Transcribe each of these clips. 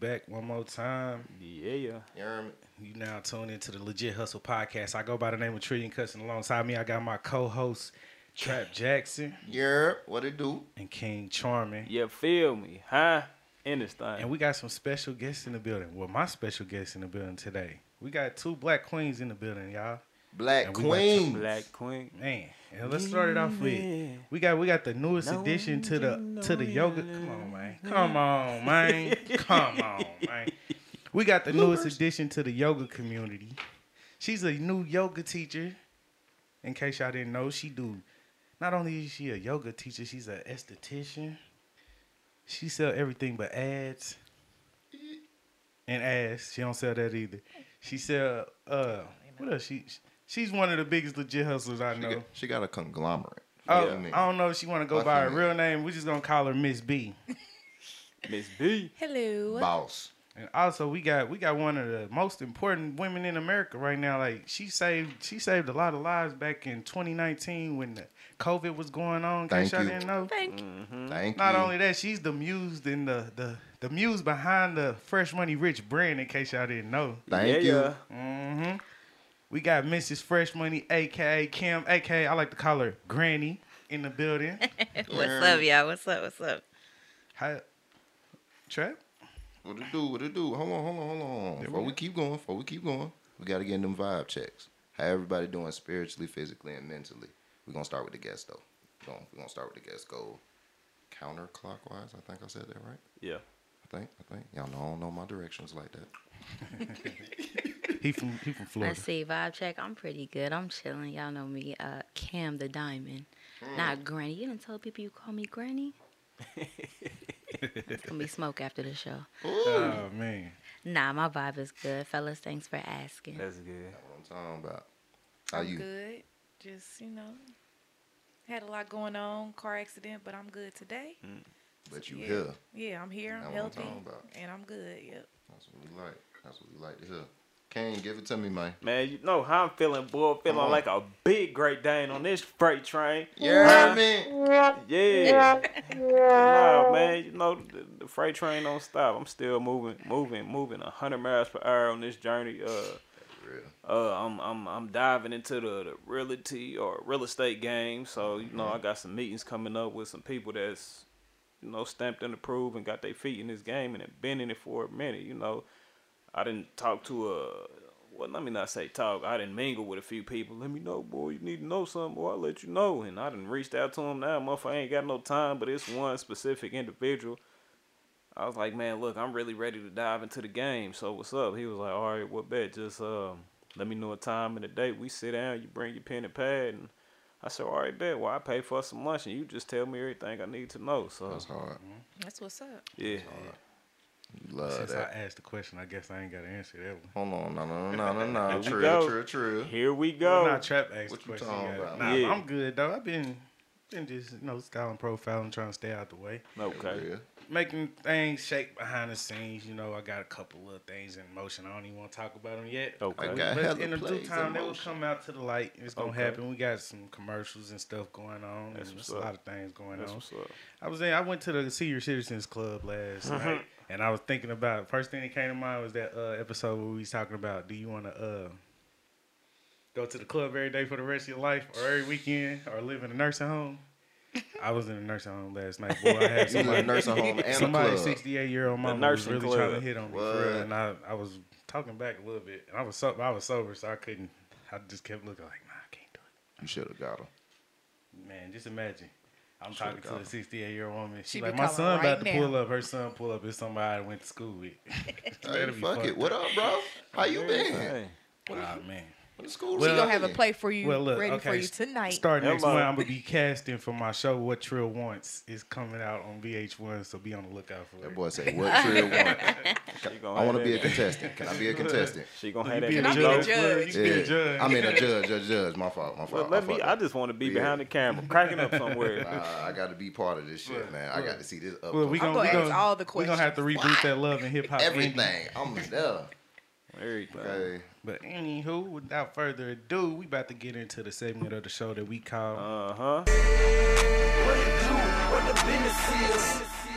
Back one more time. Yeah, yeah. You? You now tune into the Legit Hustle Podcast. I go by the name of Trillion Cussing. Alongside me, I got my co-host Trap Jackson Yeah, what it do? and King Charming. You feel me, huh? In this thing. And we got some special guests in the building. Well, my special guests in the building today. We got two black queens in the building, y'all. Black And we Queen. Black Queen. Man, and let's start it off with we got we got the newest No addition to the to the yoga. Come on, man. Come on, man. Come on, man. We got the newest addition to the yoga community. She's a new yoga teacher. In case y'all didn't know, she do. Not only is she a yoga teacher, she's an esthetician. She sell everything but ads and ass. She don't sell that either. She sell uh what else? She she's one of the biggest legit hustlers I She know. got, she got a conglomerate. Oh, You know what I mean? I don't know if she want to go by her real name. We're just gonna call her Miss B. Miss B. Hello. Boss. And also, we got we got one of the most important women in America right now. Like she saved she saved a lot of lives back in 2019 when the COVID was going on. In case Thank y'all you. didn't know. Thank you. Mm-hmm. Thank Not you. only that, she's the muse in the the the muse behind the Fresh Money Rich brand. In case y'all didn't know. Thank yeah, you. yeah. hmm We got Mrs. Fresh Money, aka Kam, aka I like to call her Granny, in the building. What's up, y'all? What's up? What's up? Hi, Trap. What it do? What it do? Hold on, hold on, hold on. Before we keep going, before we keep going, we got to get them vibe checks. How everybody doing spiritually, physically, and mentally? We're going to start with the guest, though. We're going we're gonna start with the guest. Go counterclockwise. I think I said that right. Yeah. I think, I think. Y'all know I don't know my directions like that. He from he from Florida. Let's see. Vibe check. I'm pretty good. I'm chilling. Y'all know me. Uh, Kam the Diamond. Not Granny. You didn't tell people you call me Granny? it's gonna be smoke after the show. Oh man. Nah, my vibe is good, fellas. Thanks for asking. That's good. That's what I'm talking about. How I'm you? good. Just, you know, had a lot going on, car accident, but I'm good today. But you yeah. here. Yeah, I'm here. I'm what I'm healthy. about. And I'm good. Yep. That's what we like. That's what we like to hear. Kane, give it to me, man. Man, you know how I'm feeling, boy. Feeling on. like a big Great Dane on this freight train. Yeah, heard me? Yeah. nah, man, you know the, the freight train don't stop. I'm still moving, moving, moving 100 miles per hour on this journey. Uh, Real. uh, I'm I'm I'm diving into the, the realty or real estate game. So you know, I got some meetings coming up with some people that's you know stamped and approved and got their feet in this game and have been in it for a minute. You know, I didn't talk to a well, let me not say talk. I didn't mingle with a few people. Let me know, boy. You need to know something, boy. I'll let you know. And I didn't reached out to him now. Motherfucker ain't got no time, but it's one specific individual. I was like, man, look, I'm really ready to dive into the game. So what's up? He was like, all right, what bet? Just um, let me know a time and a date. We sit down. You bring your pen and pad, and I said, all right, bet. Well, I pay for some lunch, and you just tell me everything I need to know. So That's hard. Mm-hmm. That's what's up. yeah, You love Since that. I asked the question, I guess I ain't got to answer that one. Hold on, no, no, no, no, no, no. we True, go. true, true. here we Well, go. not trap asked What the question. talking about? Nah, Yeah. I'm good though. I've been been just you know styling, profiling, trying to stay out the way, Okay. Yeah. Making things shake behind the scenes. You know, I got a couple of things in motion. I don't even want to talk about them yet. Okay. I But in the due time, they will come out to the light. It's gonna Okay. happen. We got some commercials and stuff going on. That's what's there's a lot of things going That's on. what's up. I was in, I went to the Senior Citizens Club last night, and I was thinking about first thing that came to mind was that uh, episode where we was talking about do you want to uh, go to the club every day for the rest of your life, or every weekend, or live in a nursing home. I was in a nursing home last night. Boy, I had You was in a somebody, nursing home and a somebody club. 68 year old mama was nursing really club. trying to hit on me for real, and I, I was talking back a little bit, and I was so, I was sober, so I couldn't. I just kept looking like, nah, I can't do it. You should have got her. Man, just imagine. I'm Should've talking to got a 68 year old woman. She, She like, my son right about to pull up. Her son pull up is somebody I went to school with. Hey, That'd fuck it. fucked What up, bro? How you been? Hey. Ah man. What school Well- She gonna have a play for you Well, look, ready okay. for you tonight. Starting next month, I'm gonna be casting for my show. What Trill Wants is coming out on VH1, so be on the lookout for That it. That boy said, "What Trill Wants." I want to be a contestant. Can I be a contestant?" She gonna have that. be a Can I be low- the judge? You can be a judge. I mean a judge, judge, judge. My fault, my fault. Look, let I me. fucked I just want to be Yeah. behind the camera, cracking up somewhere. Uh, I got to be part of this shit, Look, man. I got to see this up. Well, we I'm gonna, we gonna gonna, ask all the questions. We gonna have to reboot that love and hip hop. indie. everything. I'm there. Everything. Okay. But anywho, without further ado, we about to get into the segment of the show that we call Uh huh.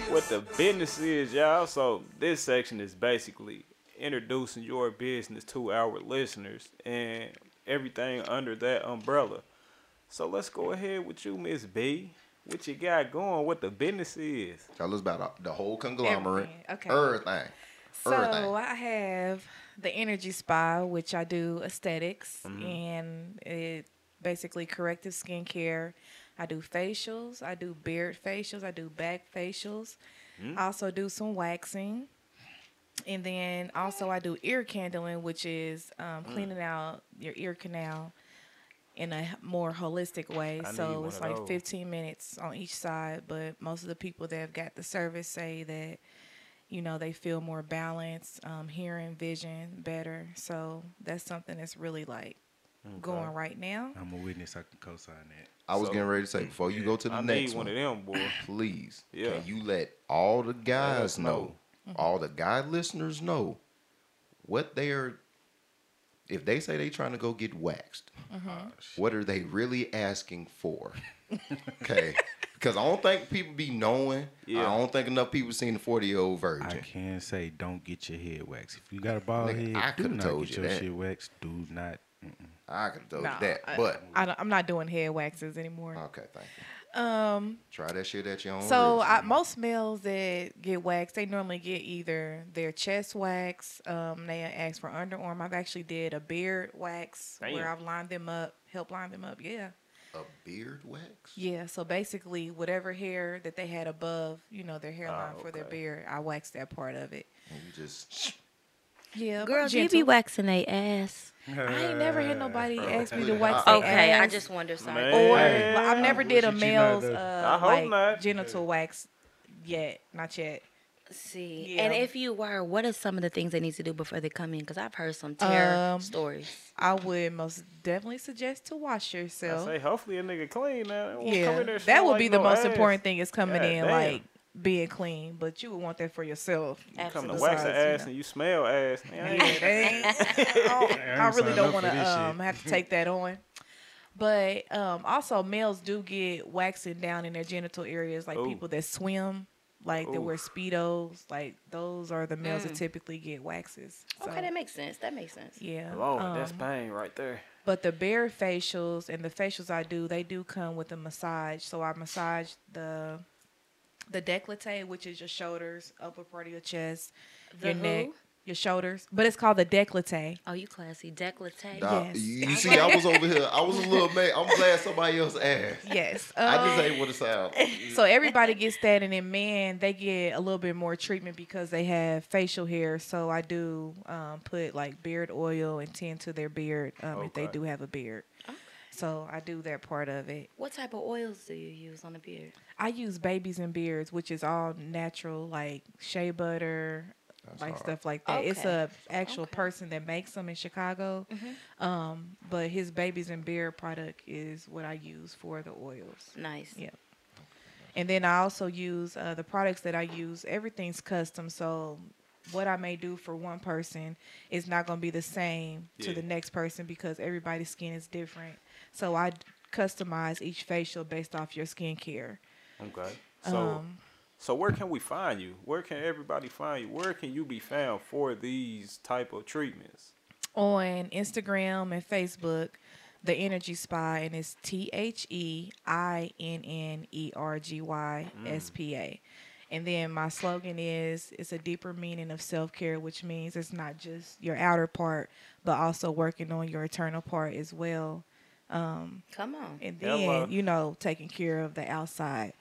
what the business is, y'all. So this section is basically introducing your business to our listeners and everything under that umbrella. So let's go ahead with you, Miss B. What you got going? What the business is? Tell us about uh, the whole conglomerate. Everything, okay. Everything. So Everything. I have the Innergy Spa, which I do aesthetics mm-hmm. and it basically corrective skincare. I do facials. I do beard facials. I do back facials. Mm-hmm. I also do some waxing. And then also I do ear candling, which is um, mm. cleaning out your ear canal in a more holistic way. I so it's like those. 15 minutes on each side. But most of the people that have got the service say that you know they feel more balanced um, hearing vision better so that's something that's really like going right now I'm a witness. I can co-sign that. I was So- getting ready to say before you go to the I next need one one, of them, boy. please, Yeah. can you let all the guys us know, know. all the guy listeners know what they're if they say they're trying to go get waxed, what are they really asking for? okay. Because I don't think people be knowing. Yeah. I don't think enough people seen the 40 year old I can say don't get your head waxed. If you got a bald Nigga, I head, do coulda not told get you your that. shit waxed. Do not. Mm-mm. I could have told Nah, you that. I- But I don't, i'm not doing head waxes anymore okay, thank you. um Try that shit at your own so risk. I, most males that get waxed they normally get either their chest wax um they ask for underarm i've actually did a beard wax where i've lined them up help line them up yeah a beard wax? yeah so basically whatever hair that they had above you know their hairline for their beard i waxed that part of it And you just yeah Girl, you be waxing they ass? I ain't never had nobody ask me to wax their Okay, I just wonder. Sorry. Or Hey. I've never did a Bullshit you not male's uh, like not. genital wax yet, not yet. See, Yeah. and if you were, what are some of the things they need to do before they come in? Because I've heard some terror Um, stories. I would most definitely suggest to wash I yourself. say, hopefully a nigga clean now. They won't come Yeah, in there that would like be the most ass. important thing is coming God in damn. like being clean. But you would want that for yourself. You come to Absolutely. wax the Besides, you ass know. and you smell ass. Yeah, I Yeah, they I, don't- I ain't really don't want to um, have to take that on. But um, also, males do get waxing down in their genital areas, like Ooh. people that swim, like that wear speedos. Like those are the males that typically get waxes. So, Okay, that makes sense. That makes sense. yeah. Lord, that's um, pain right there. But the bare facials and the facials I do, they do come with a massage. So I massage the the décolleté, which is your shoulders, upper part of your chest, The your neck, who? Your shoulders. But it's called the décolleté. Oh, you classy. Décolleté. Nah, Yes. you, you see, I was over here. I was a little mad. I'm glad somebody else asked. Yes. I um, just ain't what it sounds. so everybody gets that, and then men they get a little bit more treatment because they have facial hair. So I do um, put like beard oil and tend to their beard um, if they do have a beard. So I do that part of it. What type of oils do you use on the beard? I use babies and beards, which is all natural, like shea butter, like hard. stuff like that. It's a actual Okay. person that makes them in Chicago. Um, but his babies and beer product is what I use for the oils. Nice. Yeah. And then I also use uh, the products that I use. Everything's custom, so what I may do for one person is not going to be the same to the next person because everybody's skin is different. So I d- customize each facial based off your skincare. Okay. So, Um, so where can we find you? Where can everybody find you? Where can you be found for these type of treatments? on Instagram and Facebook, the Innergy Spa, and it's T H E I N N E R G Y S P A. Mm. And then my slogan is it's a deeper meaning of self care, which means it's not just your outer part, but also working on your internal part as well. Um, Come on. And Hello. then, you know, taking care of the outside.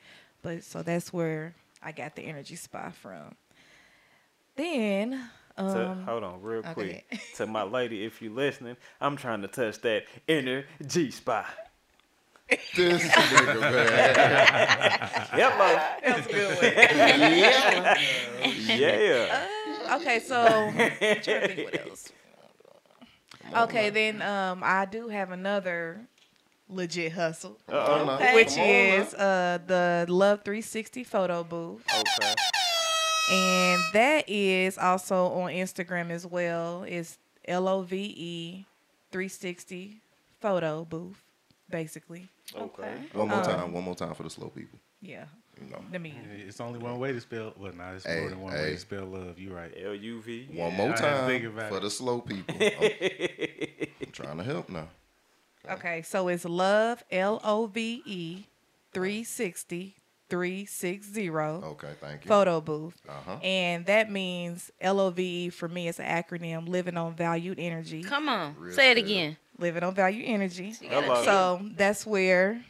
But so that's where I got the Innergy Spa from. Then, To, um, hold on, real okay. quick. to my lady, if you're listening, I'm trying to touch that inner G spot. This nigga, man. Hello. that's a good one. Yeah. yeah. okay, so I'm trying to think what else. Okay, then um, I do have another legit hustle, Uh-oh. Okay. which Come on is uh, the Love 360 photo booth, Okay. and that is also on Instagram as well. It's L O V E 360 photo booth, basically. Okay. One more Um, time. One more time for the slow people. Yeah. No. I mean, It's only one way to spell. Well, nah, it's Hey, more than one hey. way to spell love. You right. L U V. One Yeah, more had to think time about for it. the slow people. I'm, I'm trying to help now. Okay, so it's love L O V E 360 360 Okay, thank you. photo booth. Uh-huh. And that means L O V E for me is an acronym living on valued energy. Come on, Real say it spill. again. Living on valued energy. Hello. So that's where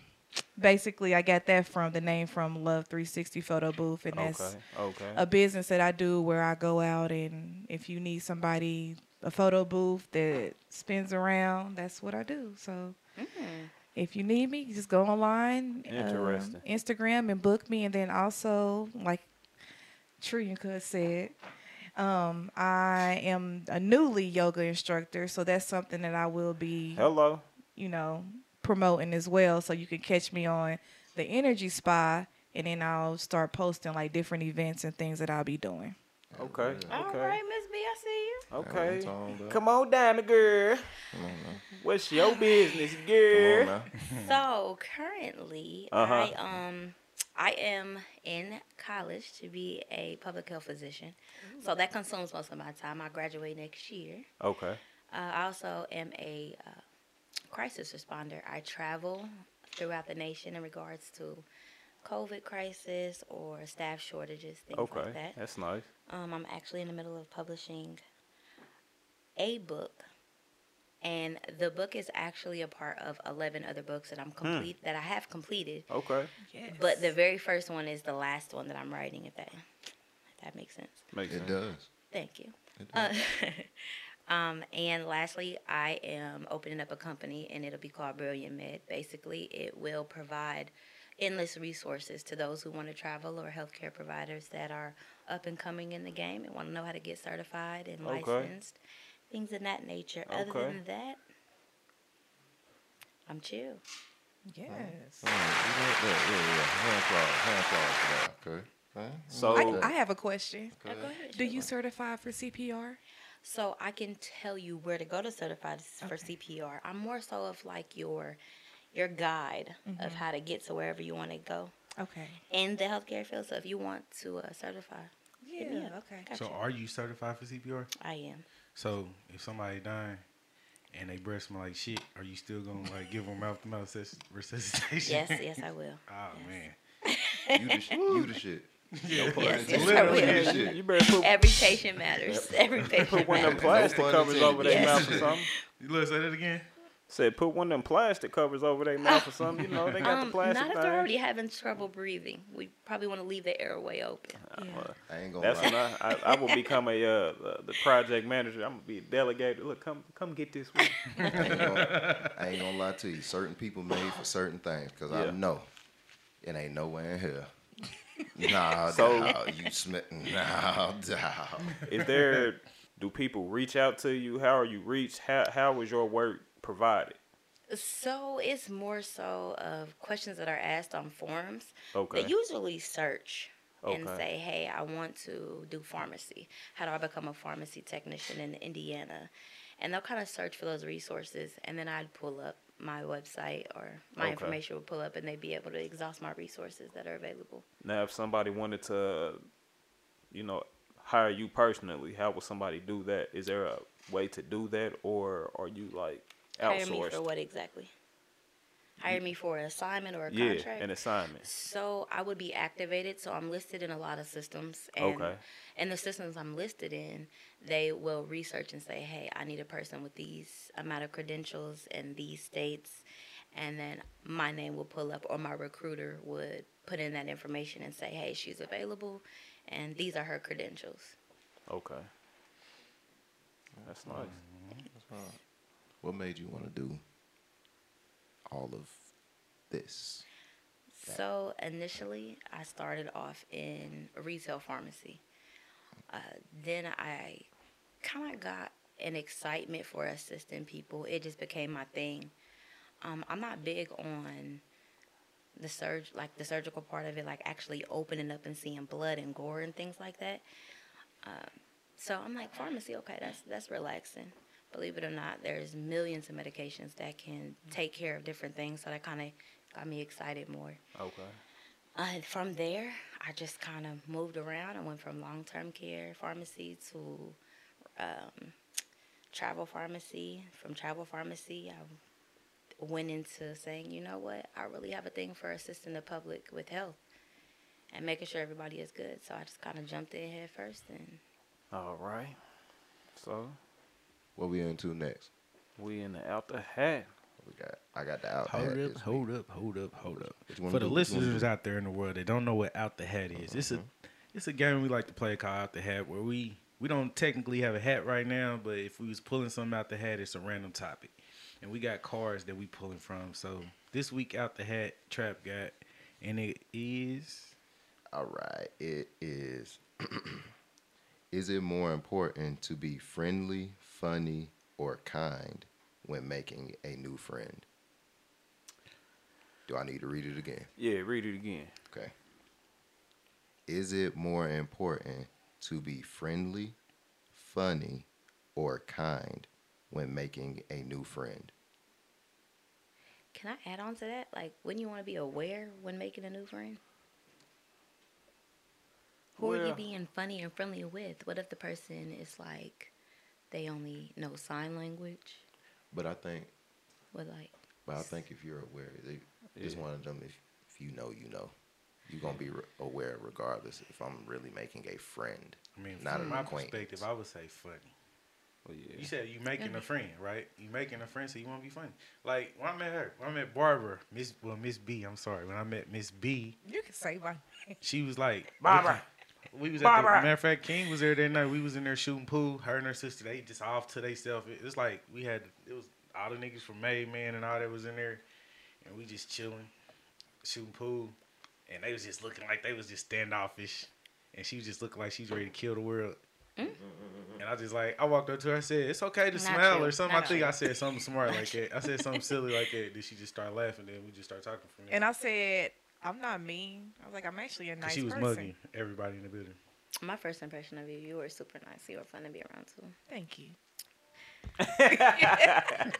basically I got that from the name from Love 360 Photo Booth. And that's Okay. Okay. a business that I do where I go out and if you need somebody, a photo booth that spins around, that's what I do. So if you need me, just go online, um, Instagram, and book me. And then also, like Tree and Cuz said, um, I am a newly yoga instructor, so that's something that I will be Hello. you know, promoting as well. So you can catch me on the Innergy Spa, and then I'll start posting like different events and things that I'll be doing. Okay. All Okay. right, Miss B, I see you. Okay. I'm talking about. Come on Diamond girl. Come on now. What's your business, Come on girl? now. So currently, Uh-huh. I um I am in college to be a public health physician. So that consumes most of my time. I graduate next year. Okay. Uh, I also am a uh, crisis responder. I travel throughout the nation in regards to COVID crisis or staff shortages, things Okay. like that. That's nice. Um, I'm actually in the middle of publishing a book, and the book is actually a part of 11 other books that I'm complete that I have completed. Okay. Yes. But the very first one is the last one that I'm writing. If that if that makes sense. Makes It sense. does. Thank you. It does. Uh, um, and lastly, I am opening up a company, and it'll be called Brilliant Med. Basically, it will provide endless resources to those who want to travel or healthcare providers that are up and coming in the game and want to know how to get certified and Okay. licensed, things of that nature. Other than that, I'm chill. Yes. All right, you got that. Yeah, yeah. Hand claws. Hand claws for that. Okay. Okay. So I, I have a question. Now go ahead, Do you certify for CPR? So I can tell you where to go to certify for Okay. CPR. I'm more so of like your your guide of how to get to wherever you want to go Okay. in the healthcare field. So if you want to uh, certify, hit me Yeah. up. Okay. So are you certified for CPR? I am. So if somebody dying and they breath smell like shit, are you still gonna like give them mouth to mouth resuscitation? Yes, yes, I will. Oh man. You the, sh- you the shit. Yeah. pun Yes, yes. I You will. the you, shit. you better put, Every patient matters. Every patient put one of them plastic pun covers over their Yes. mouth or something. You look say that again. Said put one of them plastic covers over their mouth or something. You know they got the Um, plastic not if they're already having trouble breathing. We probably want to leave the airway open. Yeah. I ain't gonna That's lie. when I, I, I will become a uh, the, the project manager. I'm gonna be a delegator. Look, come come get this one. I ain't, gonna, I ain't gonna lie to you. Certain people made for certain things, cause Yeah. I know it ain't nowhere in here. Nah, So- dawg, you smit. Nah, dawg. Is there? Do people reach out to you? How are you reached? How how is your work provided? So it's more so of questions that are asked on forums. Okay. They usually search and say, "Hey, I want to do pharmacy. How do I become a pharmacy technician in Indiana?" And they'll kind of search for those resources, and then I'd pull up my website or my Okay. information would pull up, and they'd be able to exhaust my resources that are available. Now, if somebody wanted to, you know, hire you personally, how would somebody do that? Is there a way to do that, or are you like Hire me for what exactly? Hire me for an assignment or a Yeah, contract? an assignment. So I would be activated. So I'm listed in a lot of systems, and Okay. in the systems I'm listed in, they will research and say, "Hey, I need a person with these amount of credentials in these states," and then my name will pull up, or my recruiter would put in that information and say, "Hey, she's available, and these are her credentials." Okay. That's nice. Mm-hmm. That's nice. What made you want to do all of this? So initially, I started off in a retail pharmacy. Uh, then I kind of got an excitement for assisting people. It just became my thing. Um, I'm not big on the surg like the surgical part of it, like actually opening up and seeing blood and gore and things like that. Um, so I'm like pharmacy, okay, that's that's relaxing. Believe it or not, there's millions of medications that can take care of different things. So that kind of got me excited more. Okay. Uh, from there, I just kind of moved around. I went from long term care pharmacy to um, travel pharmacy. From travel pharmacy, I went into saying, you know what, I really have a thing for assisting the public with health and making sure everybody is good. So I just kind of jumped in head first and All right. So What we into next? we in the out the hat. We got. I got the out. Hold hat up, hold week. up, hold up, hold up. What you wanna For the do? What you wanna listeners out there in the world that don't know what out the hat is, it's a mm-hmm. it's a game we like to play called out the hat where we we don't technically have a hat right now, but if we was pulling something out the hat, it's a random topic, and we got cards that we pulling from. So this week out the hat, Trap got, and it is All right. It is. is it more important to be friendly, funny, or kind when making a new friend? Do I need to read it again? Yeah, read it again. Okay. Is it more important to be friendly, funny, or kind when making a new friend? can I add on to that? Like, wouldn't you want to be aware when making a new friend? Who are you being funny and friendly with? What if the person is like, they only know sign language? But I think, With like, but I think if you're aware, they, it's Yeah. one of them. If if you know, you know, you're gonna be re- aware regardless. If I'm really making a friend, I mean, not from my acquaintance. perspective, I would say funny. Well, yeah. You said you're making a friend, right? You're making a friend, so you want to be funny. Like when I met her, when I met Barbara, Miss well Miss B. I'm sorry, when I met Miss B, You can say my she was like Barbara. We was at Barbara. the matter of fact, King was there that night. We was in there shooting pool. Her and her sister, they just off to themselves. It was like we had it was all the niggas from Made Man and all that was in there, and we just chilling, shooting pool, and they was just looking like they was just standoffish, and she was just looking like she's ready to kill the world. Mm. And I just like I walked up to her, I said, "It's okay to Not smile you. or something." I think you. I said something smart like that. I said something silly like that. Then she just started laughing. Then we just started talking from there. and I said I'm not mean. I was like I'm actually a nice she was person. mugging everybody in the building. my first impression of you, you were super nice. You were fun to be around too. Thank you.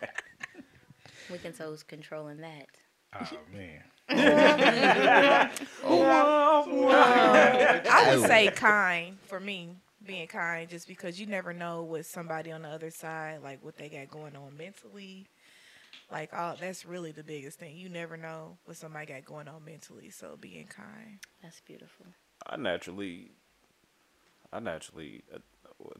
We can tell who's controlling that. Oh man. Oh, I would say kind for me, being kind, just because you never know what somebody on the other side, like what they got going on mentally. Like, all that's really the biggest thing. You never know what somebody got going on mentally. So being kind. That's beautiful. I naturally, I naturally uh,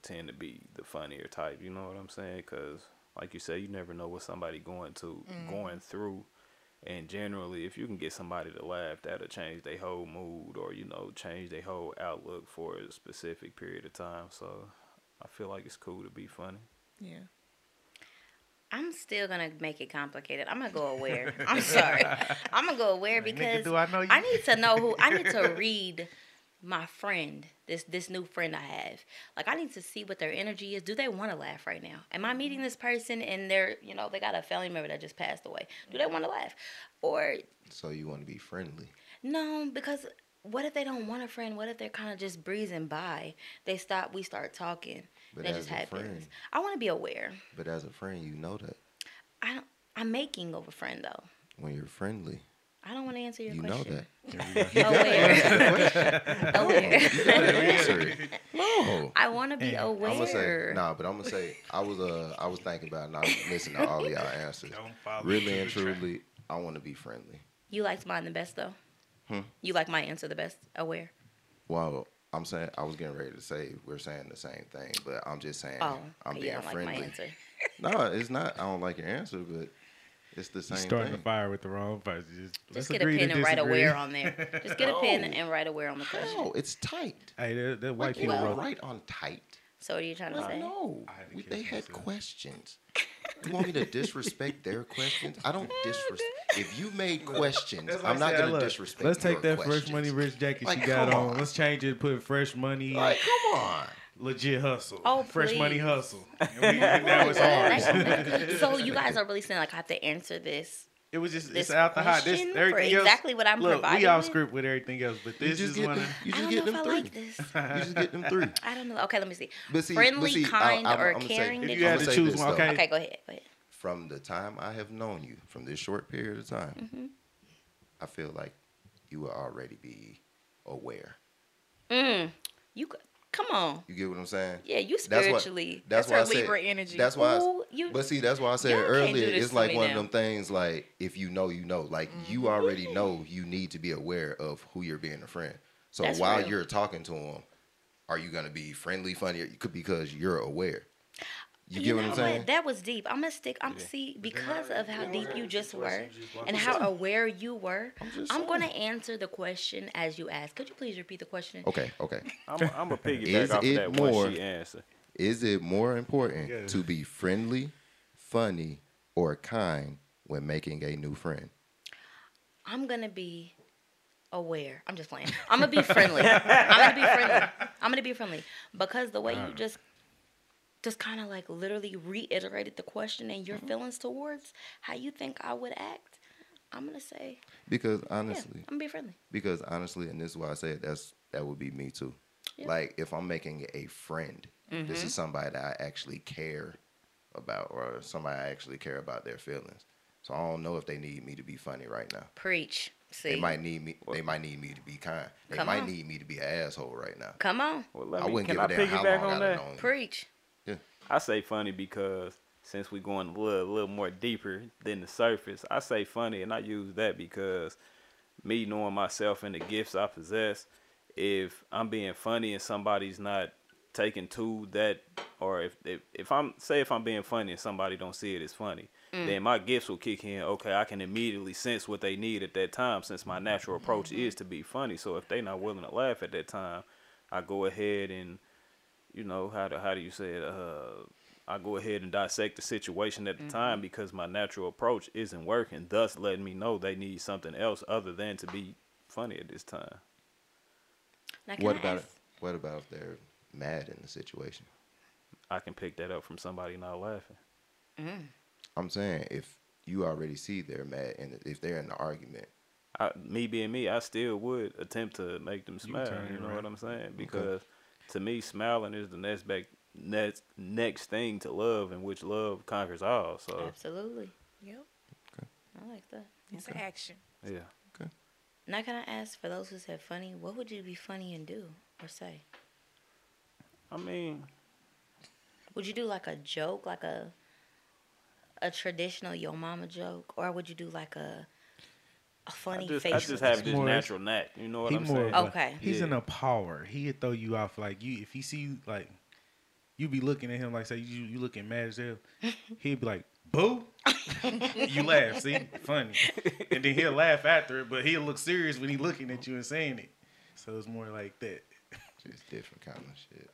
tend to be the funnier type. You know what I'm saying? Because, like you said, you never know what somebody going to going through, and generally, if you can get somebody to laugh, that'll change their whole mood, or you know, change their whole outlook for a specific period of time. So, I feel like it's cool to be funny. Yeah. I'm still gonna make it complicated. I'm gonna go aware. I'm sorry. I'm gonna go aware Nigga, because do I know you? I need to know who. I need to read my friend. This this new friend I have. Like I need to see what their energy is. Do they want to laugh right now? Am I meeting mm-hmm. this person and they're you know they got a family member that just passed away? Do they want to laugh? Or So you want to be friendly. no, because what if they don't want a friend? What if they're kind of just breezing by? They stop. We start talking. But and it as just a happens. friend, I want to be aware. but as a friend, you know that I don't. I'm making of a friend though. when you're friendly, I don't want to answer your question. you know that. Aware. aware. Answer it. No. I want to be Yeah. aware. I'm gonna say nah, but I'm gonna say I was uh I was thinking about it and I was listening to all of y'all answers. Don't follow Really me to and the trap. truly, I want to be friendly. You liked mine the best though. Hmm? You like my answer the best. Aware. Well, I'm saying I was getting ready to say we're saying the same thing, but I'm just saying Oh, I'm you being don't like friendly. my answer. no, it's not. I don't like your answer, but it's the You same starting thing. the fire with the wrong person. Just, Just get a pen and write disagree. aware on there. Just get a pen and write aware on the question. No, it's tight. Hey, that, that white Like people don't wrote. write on tight. So what are you trying to say? no, I had to We- they had myself. questions. You want me to disrespect their questions? I don't disrespect. If you made questions, I'm not gonna look, disrespect. Let's take your that fresh money rich jacket Like, she got on. on. Let's change it. Put fresh money. Like, come on. legit hustle. Oh, fresh money hustle. And, we, and now it's ours. So you guys are really saying like I have to answer this. It was just This it's out the hot. This question for everything else. exactly what I'm look, providing we all script with everything else, but this is get one. them. You just get them three. like. You just get them three. I don't know. Okay, let me see. But see, Friendly, but see, kind, I'm- or I'ma say- caring. If did you had I'ma choose one, okay. Okay, go ahead. Go ahead. From the time I have known you, from this short period of time, Mm-hmm. I feel like you will already be aware. Mm. You c- come on. You get what I'm saying? Yeah, you That's why- spiritually. That's, That's why her I said. Libra energy. That's why. Ooh, you- but see, that's why I said Y'all can't do earlier. It's like one now. of them things. Like if you know, you know. Like you Mm-hmm. already know, you need to be aware of who you're being a friend. So That's while real. you're talking to them, are you gonna be friendly, funny? You because you're aware. You, get what I'm know saying? That was deep. I'm gonna stick. I'm see because of how deep you just were and how aware you were. just I'm gonna answer the question as you asked. Could you please repeat the question? Okay, okay. I'm a, I'm a piggyback Is off of it that more- one she answered. Is it more important Yeah. to be friendly, funny, or kind when making a new friend? I'm gonna be aware. I'm just playing. I'm gonna be friendly. I'm gonna be friendly. I'm gonna be friendly because the way you just just kind of like literally reiterated the question and your Mm-hmm. feelings towards how you think I would act. I'm gonna say, Because yeah, honestly, I'm gonna be friendly. because honestly, and this is why I said that's that would be me too. Yeah. Like if I'm making a friend, this Mm-hmm. is somebody that I actually care about, or somebody I actually care about their feelings. So I don't know if they need me to be funny right now. Preach. See, They might need me. They might need me to be kind. They Come might on. need me to be an asshole right now. come on, Well, let I wouldn't can give I a damn how piggyback long on I've that? known you. preach. I say funny because since we're going a little, little more deeper than the surface, I say funny, and I use that because me knowing myself and the gifts I possess, if I'm being funny and somebody's not taking to that, or if if, if I'm say if I'm being funny and somebody don't see it as funny, mm. then my gifts will kick in. Okay, I can immediately sense what they need at that time, since my natural approach mm-hmm. is to be funny. So if they're not willing to laugh at that time, I go ahead and you know how do how do you say it? Uh, I go ahead and dissect the situation at the time because my natural approach isn't working, thus letting me know they need something else other than to be funny at this time. Now, What I about ask- it? What about if they're mad in the situation? I can pick that up from somebody not laughing. I'm saying if you already see they're mad and if they're in the argument, I, me being me, I still would attempt to make them smile. turn You know around. what I'm saying? Because to me, smiling is the next back next next thing to love, in which love conquers all. So Absolutely. Yep. Okay. I like that. It's an action. yeah, Okay. Now, can I ask for those who said funny, what would you be funny and do or say? I mean, Would you do like a joke, like a a traditional yo mama joke, or would you do like a a I funny just, I just have this More- natural knack. You know what I'm more saying? a- Okay. he's Yeah. in a power. He'd throw you off like you if he see you like you be looking at him like say you you looking mad as hell. He'd be like, "Boo!" you laugh, see, funny, and then he'll laugh after it, but he'll look serious when he looking at you and saying it. So it's more like that. just different kind of shit.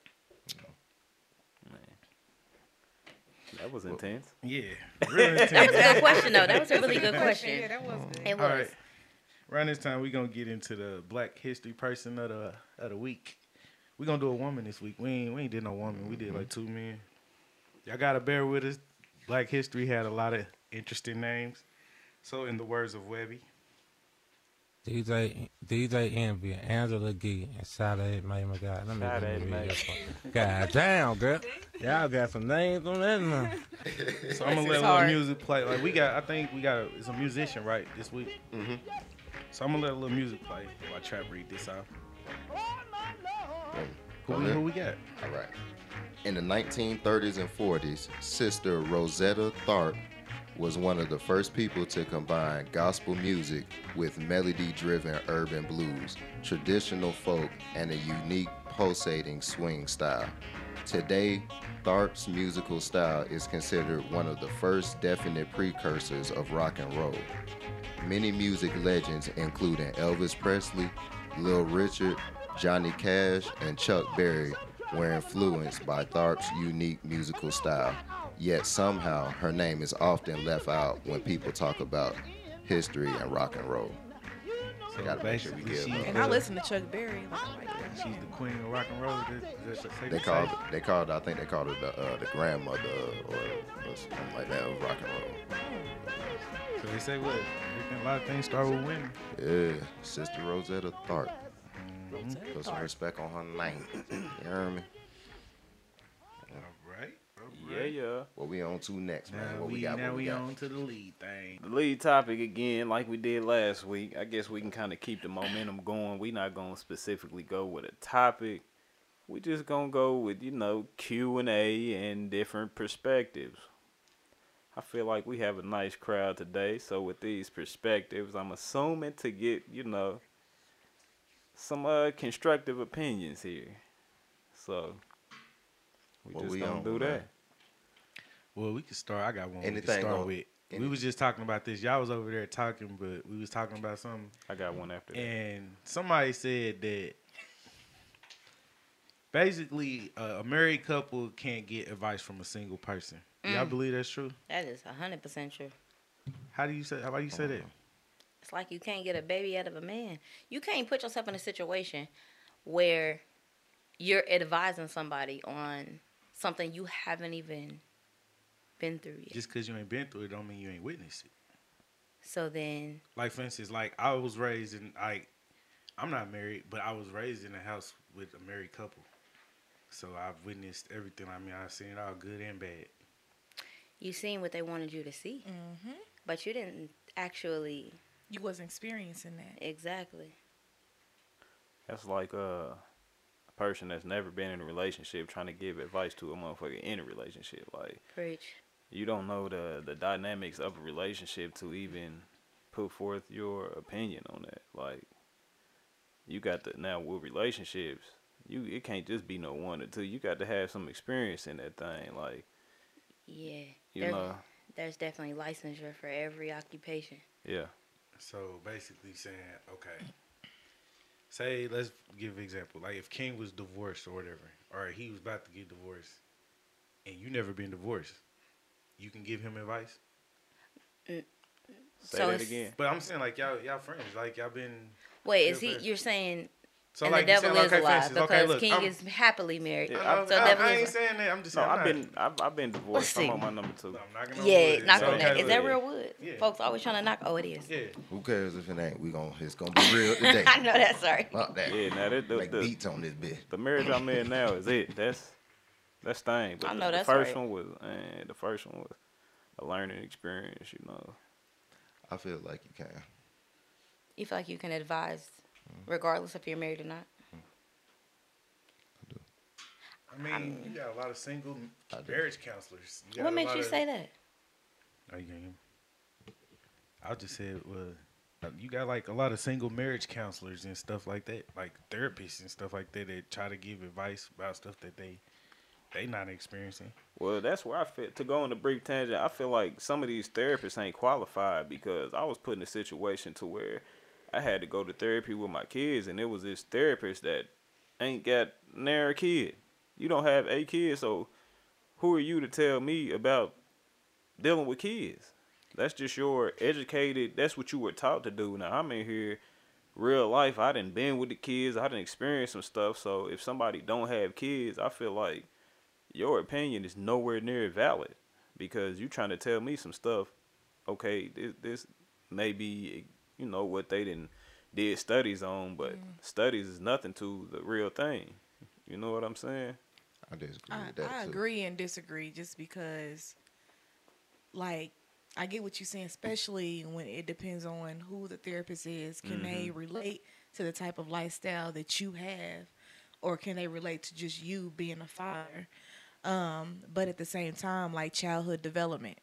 That was intense. Yeah, real That was a good question, though. That was a really good question. Yeah, question. that was good. It was. All right. Around this time, we're gonna get into the Black History Person of the of the week. We're gonna do a woman this week. We ain't we ain't did no woman. We did like two men. Y'all gotta bear with us. Black History had a lot of interesting names. So, in the words of Webby, DJ DJ Envy, Angela Yee, and Sade May my God. Let me, let Sade me May. read this. God damn, girl. Y'all got some names on that now. so I'm gonna let a little music play. Like we got, I think we got a, it's a musician right this week. Mm-hmm. So I'm gonna let a little music play while Trap read this out. Who, Okay. who we got? All right. In the 1930s and 40s, Sister Rosetta Tharpe was one of the first people to combine gospel music with melody driven urban blues, traditional folk, and a unique pulsating swing style. Today, Tharpe's musical style is considered one of the first definite precursors of rock and roll. Many music legends, including Elvis Presley, Lil Richard, Johnny Cash, and Chuck Berry, were influenced by Tharpe's unique musical style. Yet somehow her name is often left out when people talk about history and rock and roll. So Gotta make sure we basically, give she's her- And I listen to Chuck Berry. Like, I like. She's the queen of rock and roll. That, that, that, They called they called I think they called her the uh, the grandmother or, or something like that of rock and roll. So they say what? everything- A lot of things start with women. Yeah, Sister Rosetta Tharpe. Put some respect on her name. You hear me? All right. Yeah, yeah. Well, we we on to next, man? Now what we, we got? now what we, we got? on to the lead thing. The lead topic again, like we did last week. I guess we can kind of keep the momentum going. We not gonna specifically go with a topic. We just gonna go with you know Q and A and different perspectives. I feel like we have a nice crowd today. So with these perspectives, I'm assuming to get you know some uh constructive opinions here. So we What just we gonna on, do man? that. Well, we could start. I got one. we Anything could start on- with. any- We was just talking about this. Y'all was over there talking, but we was talking about something, I got one after that. and somebody said that basically uh, a married couple can't get advice from a single person. Y'all Mm. believe that's true? That is hundred percent true. How do you say? How do you say that? It's like you can't get a baby out of a man. You can't put yourself in a situation where you're advising somebody on something you haven't even been through yet. Just because you ain't been through it, don't mean you ain't witnessed it. So then, Like for instance, like I was raised in like I'm not married, but I was raised in a house with a married couple. So I've witnessed everything. I mean, I've seen it all good and bad. you seen what they wanted you to see, hmm but you didn't actually You wasn't experiencing that. exactly. That's like uh, a person that's never been in a relationship trying to give advice to a motherfucker in a relationship. Like Preach. You don't know the the dynamics of a relationship to even put forth your opinion on that. Like you got to now with relationships, you it can't just be no one or two. You got to have some experience in that thing. Like Yeah. you There- know, There's definitely licensure for every occupation. yeah, So basically saying, okay, say let's give an example. Like if King was divorced or whatever, or he was about to get divorced, and you never been divorced, you can give him advice. Mm. say So that again. But I'm saying like y'all y'all friends, like y'all been. Wait, is he? but- You're saying, So and like the devil saying, is okay, a for lie instance, because okay, look, King I'm- is happily married. Yeah, I, I- so I- devil I is ain't a- saying that. I'm just No, saying. I'm I've not- been I've, I've been divorced. I'm on my number two. I'm Yeah, wood. knock So, on that. okay, Is that real wood? Yeah. Folks always trying to knock. Oh, it is. Yeah. Who cares if it ain't? We gonna it's gonna be real today. I know that. Sorry. Fuck that. Yeah, now that the, Make the, beats on this bitch. the marriage I'm in now is it. That's that's thing. But I the- know the, that's first right. one was man, the first one was a learning experience, you know. I feel like you can. You feel like you can advise, mm-hmm. regardless if you're married or not. Mm-hmm. I mean, you got a lot of single marriage counselors. You What a makes you of- say that? Oh, you can hear me? I just said, well, uh, you got like a lot of single marriage counselors and stuff like that, like therapists and stuff like that that try to give advice about stuff that they they not experiencing. Well, that's where I feel to go on a brief tangent. I feel like some of these therapists ain't qualified because I was put in a situation to where I had to go to therapy with my kids, and it was this therapist that ain't got near a kid. You don't have a kid, so who are you to tell me about dealing with kids? That's just your educated. That's what you were taught to do. Now I'm in here, real life. I didn't been with the kids. I didn't experience some stuff. So if somebody don't have kids, I feel like your opinion is nowhere near valid because you're trying to tell me some stuff. Okay, this this may be you know what they didn't did studies on, but studies is nothing to the real thing. You know what I'm saying? I disagree I, with that I too. agree and disagree just because, like, I get what you're saying, especially when it depends on who the therapist is. Can they mm-hmm. relate to the type of lifestyle that you have, or can they relate to just you being a father? Um, but at the same time, like childhood development,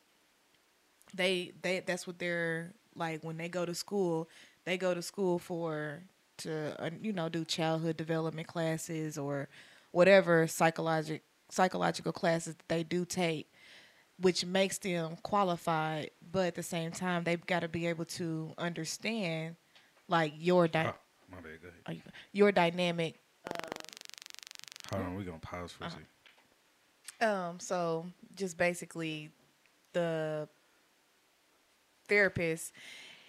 they they that's what they're like when they go to school. They go to school for to uh, you know do childhood development classes or whatever psychologic psychological classes that they do take, which makes them qualified. But at the same time, they've got to be able to understand like your di- Oh, bad. Go ahead. are your dynamic Hold on, we're gonna pause for a Uh-huh. second. Um, so just basically the therapist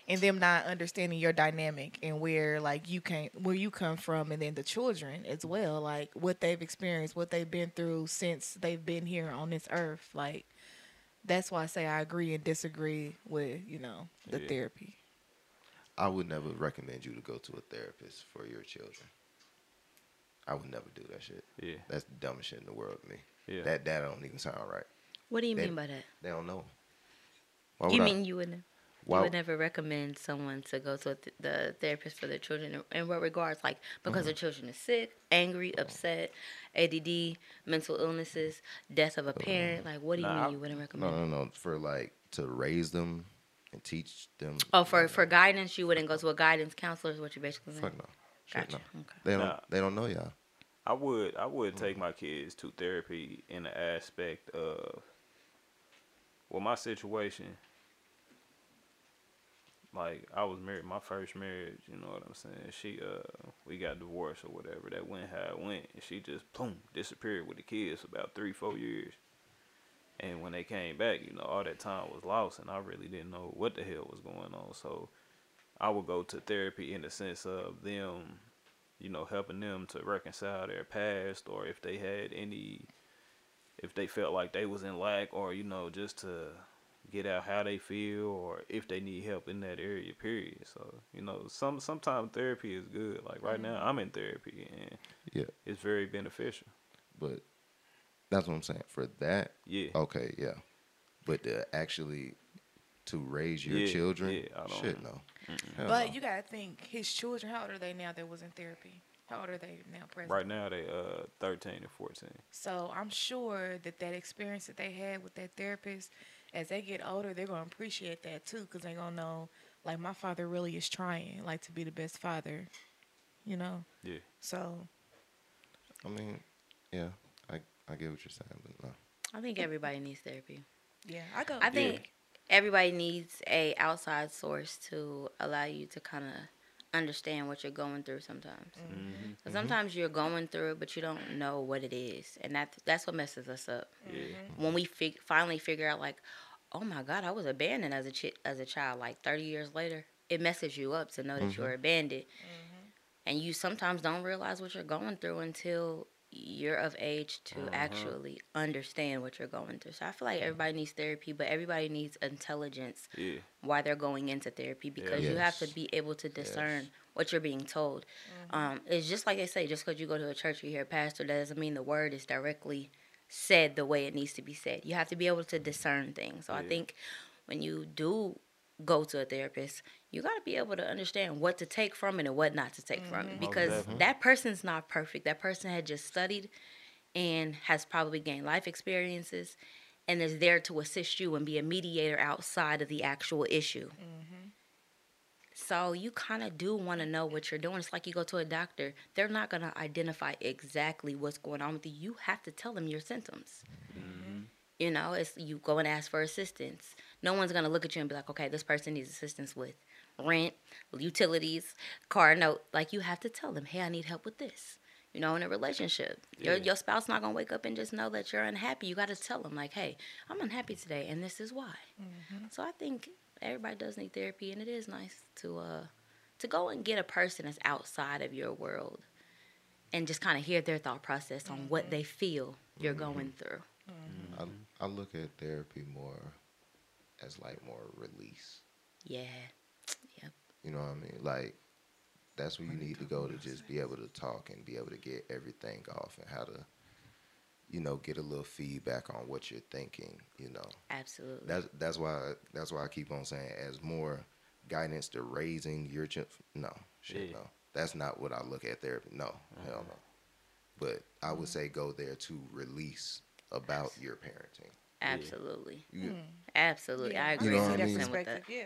and them not understanding your dynamic and where like you can where you come from and then the children as well, like what they've experienced, what they've been through since they've been here on this earth. Like that's why I say I agree and disagree with, you know, the Yeah. therapy. I would never recommend you to go to a therapist for your children. I would never do that shit. Yeah. That's the dumbest shit in the world to me. Yeah. That that don't even sound right. What do you They- mean by that? They don't know. Why You would I- mean you wouldn't? why- You would never recommend someone to go to th- the therapist for their children in, in what regards? Like because Mm-hmm. their children is sick, angry, upset, ADD, mental illnesses, death of a parent. Like, what do you Nah, mean you wouldn't No, recommend? no, no. No. For like to raise them and teach them. Oh, for for guidance, you wouldn't go to a guidance counselor. Is what you're basically saying? Fuck no. Shit, Gotcha. no. Okay. They don't. Nah. They don't know y'all. I would I would Mm-hmm. take my kids to therapy in the aspect of well my situation like I was married my first marriage, you know what I'm saying? She uh we got divorced or whatever. That went how it went and she just boom disappeared with the kids for about three, four years. And when they came back, you know, all that time was lost and I really didn't know what the hell was going on. So I would go to therapy in the sense of them you know, helping them to reconcile their past or if they had any if they felt like they was in lack or, you know, just to get out how they feel or if they need help in that area, period. So, you know, some sometimes therapy is good. Like right now mm-hmm. I'm in therapy and Yeah, it's very beneficial. but that's what I'm saying. For that, Yeah. okay, yeah. But to actually to raise your Yeah, children, yeah, shit, no. Hell But no. you gotta think, his children. How old are they now? That was in therapy. How old are they now? Present? Right now they uh 13 and 14. So I'm sure that that experience that they had with that therapist, as they get older, they're gonna appreciate that too, because they're gonna know, like my father really is trying, like to be the best father, you know. Yeah. So I mean, yeah, I I get what you're saying, but no. I think everybody needs therapy. yeah, I go. I think everybody needs a outside source to allow you to kind of understand what you're going through sometimes. Mm-hmm. mm-hmm. 'Cause mm-hmm. Sometimes you're going through it, but you don't know what it is, and that that's what messes us up. Yeah. When we fig- finally figure out, like, oh my God, I was abandoned as a chi- as a child. Like 30 years later, it messes you up to know that you're mm-hmm. abandoned, and you sometimes don't realize what you're going through until you're of age to mm-hmm. actually understand what you're going through. So I feel like mm-hmm. everybody needs therapy, but everybody needs intelligence Yeah. why they're going into therapy because you have to be able to discern what you're being told. Mm-hmm. Um, it's just like they say, just because you go to a church or you hear a pastor, that doesn't mean the word is directly said the way it needs to be said. You have to be able to discern things. So I think when you do go to a therapist, you got to be able to understand what to take from it and what not to take from it mm-hmm. because definitely. that person's not perfect. That person had just studied and has probably gained life experiences and is there to assist you and be a mediator outside of the actual issue. Mm-hmm. So you kind of do want to know what you're doing. It's like you go to a doctor; they're not going to identify exactly what's going on with you. You have to tell them your symptoms. Mm-hmm. You know, it's you go and ask for assistance. No one's going to look at you and be like, "Okay, this person needs assistance with rent, utilities, car note." Like you have to tell them, "Hey, I need help with this." You know, in a relationship, your Yeah. your spouse not gonna wake up and just know that you're unhappy. You got to tell them, like, "Hey, I'm unhappy today, and this is why." Mm-hmm. So I think everybody does need therapy, and it is nice to uh to go and get a person that's outside of your world, and just kind of hear their thought process on what mm-hmm. they feel you're mm-hmm. going through. I I look at therapy more as like more release. Yeah, yep. You know what I mean? Like that's where you need to go to just be able to talk and be able to get everything off and how to, you know, get a little feedback on what you're thinking. You know, Absolutely. that's that's why that's why I keep on saying as more guidance to raising your children. No, shit, Yeah. no. That's not what I look at therapy. No, hell uh-huh. no. But I would say go there to release about your parenting. Absolutely. You, Absolutely. I I agree You know what I mean? with that. Yeah.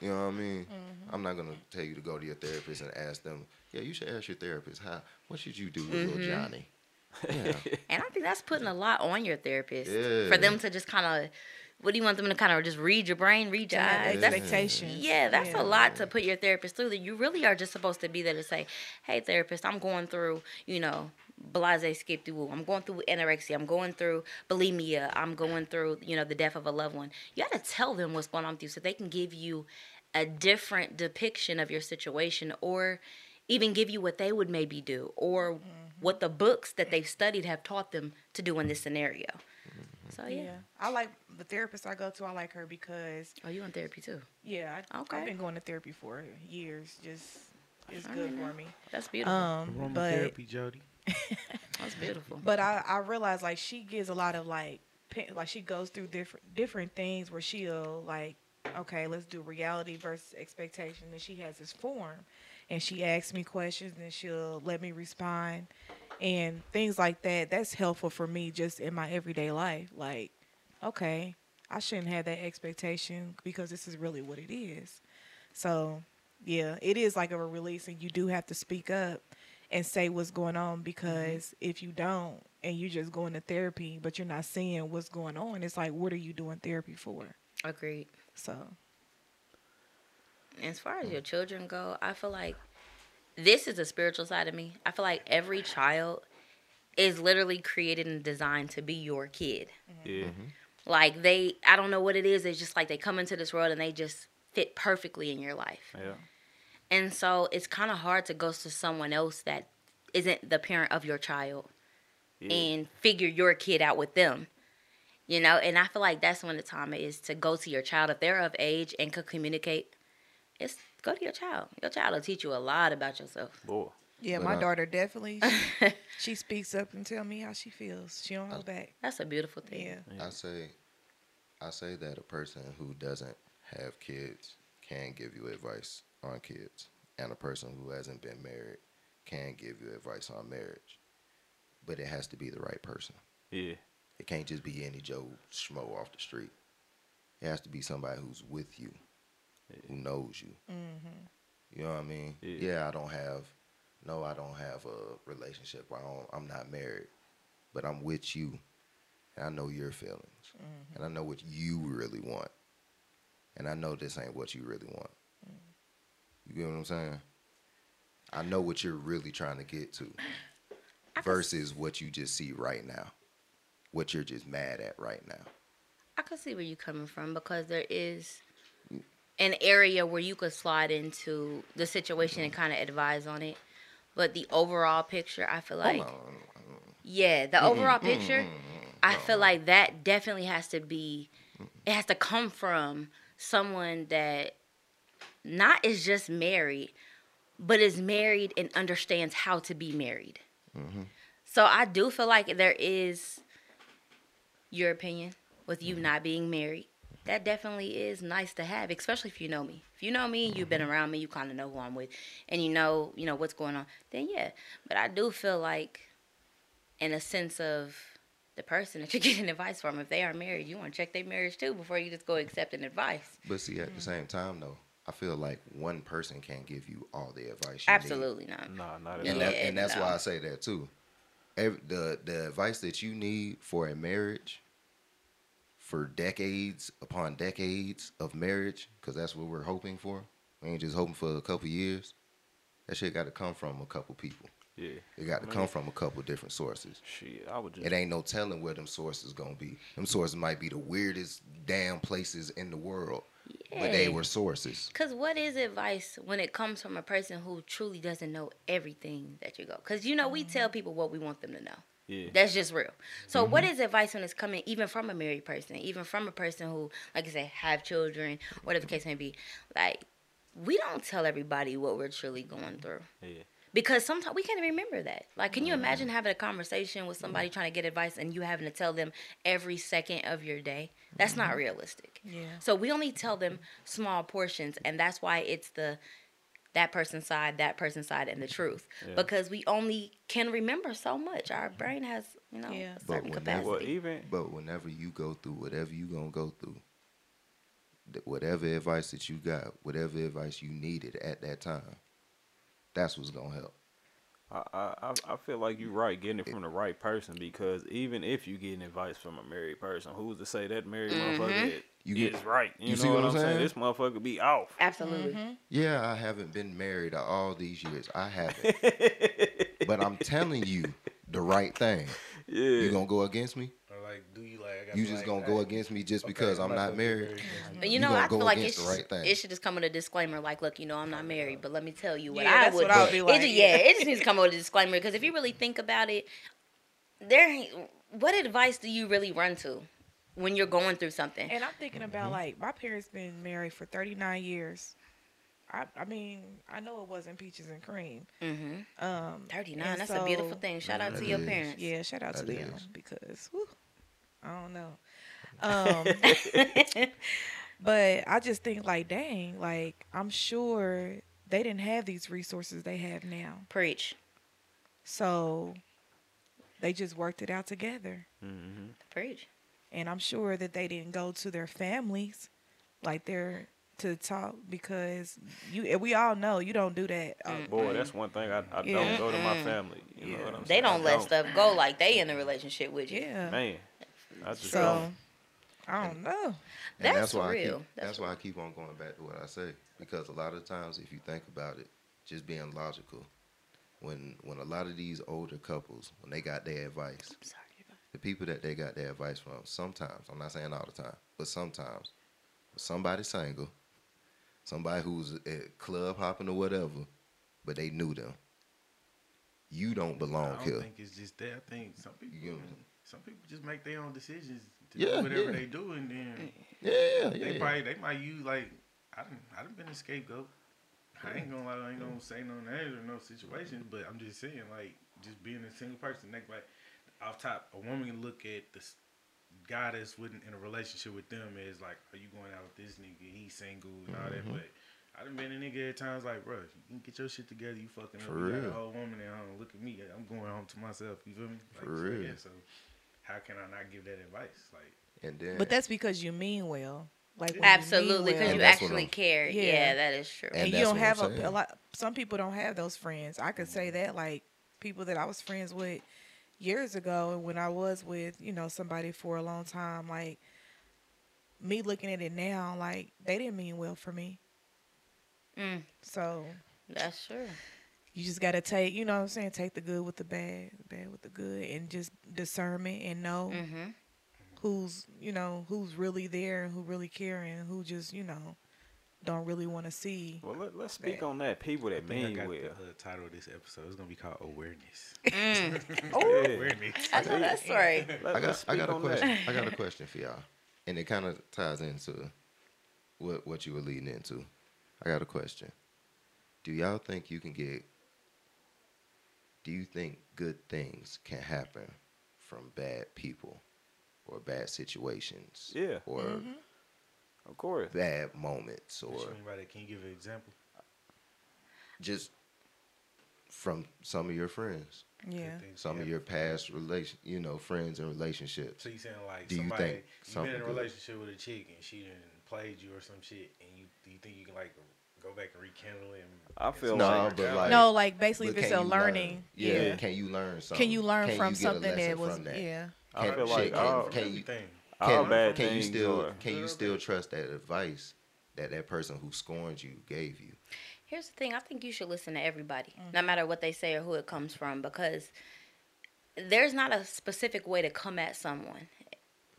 You know what I mean? Mm-hmm. I'm not gonna tell you to go to your therapist and ask them. Yeah, you should ask your therapist how. What should you do with Mm-hmm. little Johnny? Yeah, And I think that's putting a lot on your therapist Yeah. for them to just kind of. What do you want them to kind of just read your brain, read your Yeah, eyes? That's, expectations. yeah, that's Yeah. a lot to put your therapist through. That you really are just supposed to be there to say, "Hey, therapist, I'm going through, you know, blase skip through. I'm going through anorexia. I'm going through bulimia. I'm going through, you know, the death of a loved one." You got to tell them what's going on with you so they can give you a different depiction of your situation, or even give you what they would maybe do, or what the books that they've studied have taught them to do in this scenario. So yeah. Yeah. I like the therapist I go to. I like her because Oh, you in therapy too? yeah, I, Okay. I've been going to therapy for years. Just it's All good right for me. That's beautiful. Um, but Aromatherapy, Jody. That's beautiful. but I I realize like she gives a lot of like like she goes through different different things where she'll like, okay, let's do reality versus expectation, and she has this form, and she asks me questions, and she'll let me respond, and things like that. That's helpful for me just in my everyday life. Like, okay, I shouldn't have that expectation because this is really what it is. So, yeah, it is like a release, and you do have to speak up and say what's going on mm-hmm. because if you don't and you just go into therapy but you're not seeing what's going on, it's like, what are you doing therapy for? Agreed. So, As far as your children go, I feel like this is the spiritual side of me. I feel like every child is literally created and designed to be your kid. Mm-hmm. Yeah. Mm-hmm. Like they, I don't know what it is. It's just like they come into this world and they just fit perfectly in your life. Yeah. And so it's kind of hard to go to someone else that isn't the parent of your child Yeah. and figure your kid out with them. You know, and I feel like that's when the time is to go to your child. If they're of age and could communicate, it's go to your child. Your child will teach you a lot about yourself. Boy. yeah, But, my uh, daughter definitely she speaks up and tell me how she feels. She don't hold back. That's a beautiful thing. Yeah. I say, I say that a person who doesn't have kids can give you advice on kids, and a person who hasn't been married can give you advice on marriage, but it has to be the right person. Yeah. It can't just be any Joe schmo off the street. It has to be somebody who's with you, who knows you. Mm-hmm. You know what I mean? Yeah. Yeah. I don't have, no, I don't have a relationship. I don't, I'm not married, but I'm with you, and I know your feelings, mm-hmm. and I know what you really want, and I know this ain't what you really want. Mm-hmm. You get what I'm saying? I know what you're really trying to get to, I versus what you just see right now, what you're just mad at right now. I can see where you're coming from because there is an area where you could slide into the situation and mm-hmm. kind of advise on it. But the overall picture, I feel like, Hold on. yeah, the overall picture, I feel like that definitely has to be, it has to come from someone that not is just married, but is married and understands how to be married. Mm-hmm. So I do feel like there is your opinion with you mm-hmm. not being married. That definitely is nice to have, especially if you know me. If you know me, you've been mm-hmm. around me, you kind of know who I'm with, and you know, you know what's going on. Then yeah, but I do feel like, in a sense of the person that you're getting advice from, if they are married, you want to check their marriage too before you just go accepting advice. But see, at the mm. same time, though, I feel like one person can't give you all the advice. You Absolutely not. Nah, not at Need. all. And, that, and that's no. why I say that too. Every, the the advice that you need for a marriage, for decades upon decades of marriage, because that's what we're hoping for. We ain't just hoping for a couple years. That shit got to come from a couple people. Yeah. It got to come from a couple different sources. Shit, I would just. It ain't no telling where them sources gonna be. Them sources might be the weirdest damn places in the world, but they were sources. Cause what is advice when it comes from a person who truly doesn't know everything that you go? Cause you know we tell mm-hmm. people what we want them to know. Yeah. That's just real. So mm-hmm. what is advice when it's coming even from a married person, even from a person who, like I said, have children, whatever the case may be? Like we don't tell everybody what we're truly going through. Yeah. Because sometimes we can't remember that. Like, can you mm-hmm. imagine having a conversation with somebody mm-hmm. trying to get advice and you having to tell them every second of your day? That's not mm-hmm. realistic. Yeah. So we only tell them small portions, and that's why it's the that person's side, that person's side, and the truth. Yeah. Because we only can remember so much. Our brain has, you know, Yeah. a But certain when that- capacity. Well, even But whenever you go through whatever you gonna go through, whatever advice that you got, whatever advice you needed at that time, that's what's gonna help. I, I I- I feel like you're right getting it from the right person because even if you getting advice from a married person, who's to say that married motherfucker mm-hmm. You is get- right? You, you know see what, what I'm I'm saying? saying? This motherfucker be off. Absolutely. Mm-hmm. Yeah, I haven't been married all these years. I haven't. but I'm telling you the right thing. Yeah. You gonna go against me? Or like, do you like? I gotta You just like, gonna hey, go against me just okay, because I'm not not married? married. But you You know, gonna I feel like it against the should, right thing. it should just come with a disclaimer, like, look, you know, I'm not married, but let me tell you what Yeah, I that's would. what I would be it just- yeah. yeah, it just needs to come with a disclaimer because if you really think about it, there, what advice do you really run to when you're going through something? And I'm thinking about like my parents been married for 39 years. I, I mean, I know it wasn't peaches and cream. Mm-hmm. Um, 39, And that's a beautiful thing. Shout out to your is. parents. yeah, shout out to That them because whew, I don't know. Um, but I just think like, dang, like I'm sure they didn't have these resources they have now, Preach. so they just worked it out together. Mm-hmm. Preach. And I'm sure that they didn't go to their families, like they're to talk because you. We all know you don't do that. Boy, that's one thing I, I Yeah. don't go to my family. You know what I'm They saying? I don't let stuff go like they in a relationship with you. yeah. Man, I So don't. I don't know. And That's that's why I real. keep, That's that's, why I keep on going back to what I say because a lot of times, if you think about it, just being logical, when when a lot of these older couples, when they got their advice, I'm sorry. the people that they got their advice from, sometimes I'm not saying all the time, but sometimes, somebody single, somebody who's at club hopping or whatever, but they knew them. You don't I belong don't here. I think it's just that. I think some people, You get- some people just make their own decisions to Yeah, do whatever yeah. they do, and then Yeah, yeah, they yeah. probably they might use like I done I done been a scapegoat. I ain't gonna lie, I ain't gonna say no names or no situations, but I'm just saying like just being a single person. Like, like off top, a woman can look at the s- guy that's with in a relationship with them is like, are you going out with this nigga? He's single and all Mm-hmm. that, but. I done been a nigga at times like, bro, you can get your shit together. You fucking For up. You got a whole woman at home. Look at me. I'm going home to myself. You feel me? Like, For so, real. Yeah, so how can I not give that advice? Like, And then, But that's because you mean well. Like when you mean Absolutely, because well. You actually care. Yeah. Yeah. that is true. And and you don't have a, a lot. Some people don't have those friends. I could say that like people that I was friends with years ago, and when I was with you know somebody for a long time, like me looking at it now, like they didn't mean well for me. Mm, So that's true. You just gotta take, you know what I'm saying, take the good with the bad, the bad with the good, and just discernment and know hmm who's you know who's really there and who really care and who just you know don't really want to see. Well, let, let's speak on that. People I that think I mean got well. the uh, title of this episode. It's gonna be called Awareness. Mm. Yeah. Awareness. I know that's right. Let, I got I got a question. that. I got a question for y'all, and it kind of ties into what what you were leading into. I got a question. Do y'all think you can get? Do you think good things can happen from bad people, or bad situations, Yeah, or mm-hmm. of course. bad moments, or What you mean by that? Can you give an example? just from some of your friends, Yeah. Some can of your past relation, you know, friends and relationships. So you saying like Do you somebody think you been in a good? relationship with a chick and she done played you or some shit, and you do you think you can like go back and rekindle it? And I feel No, like but like- no, like basically, if it's a you learn? learning, yeah, yeah. Can you learn something? Can you learn Can from you something that was from that? yeah? I Can- feel shit, like can- all, can you- everything. all Can, bad can you still are- can you still trust that advice that that person who scorned you gave you? Here's the thing. I think you should listen to everybody, mm. no matter what they say or who it comes from, because there's not a specific way to come at someone.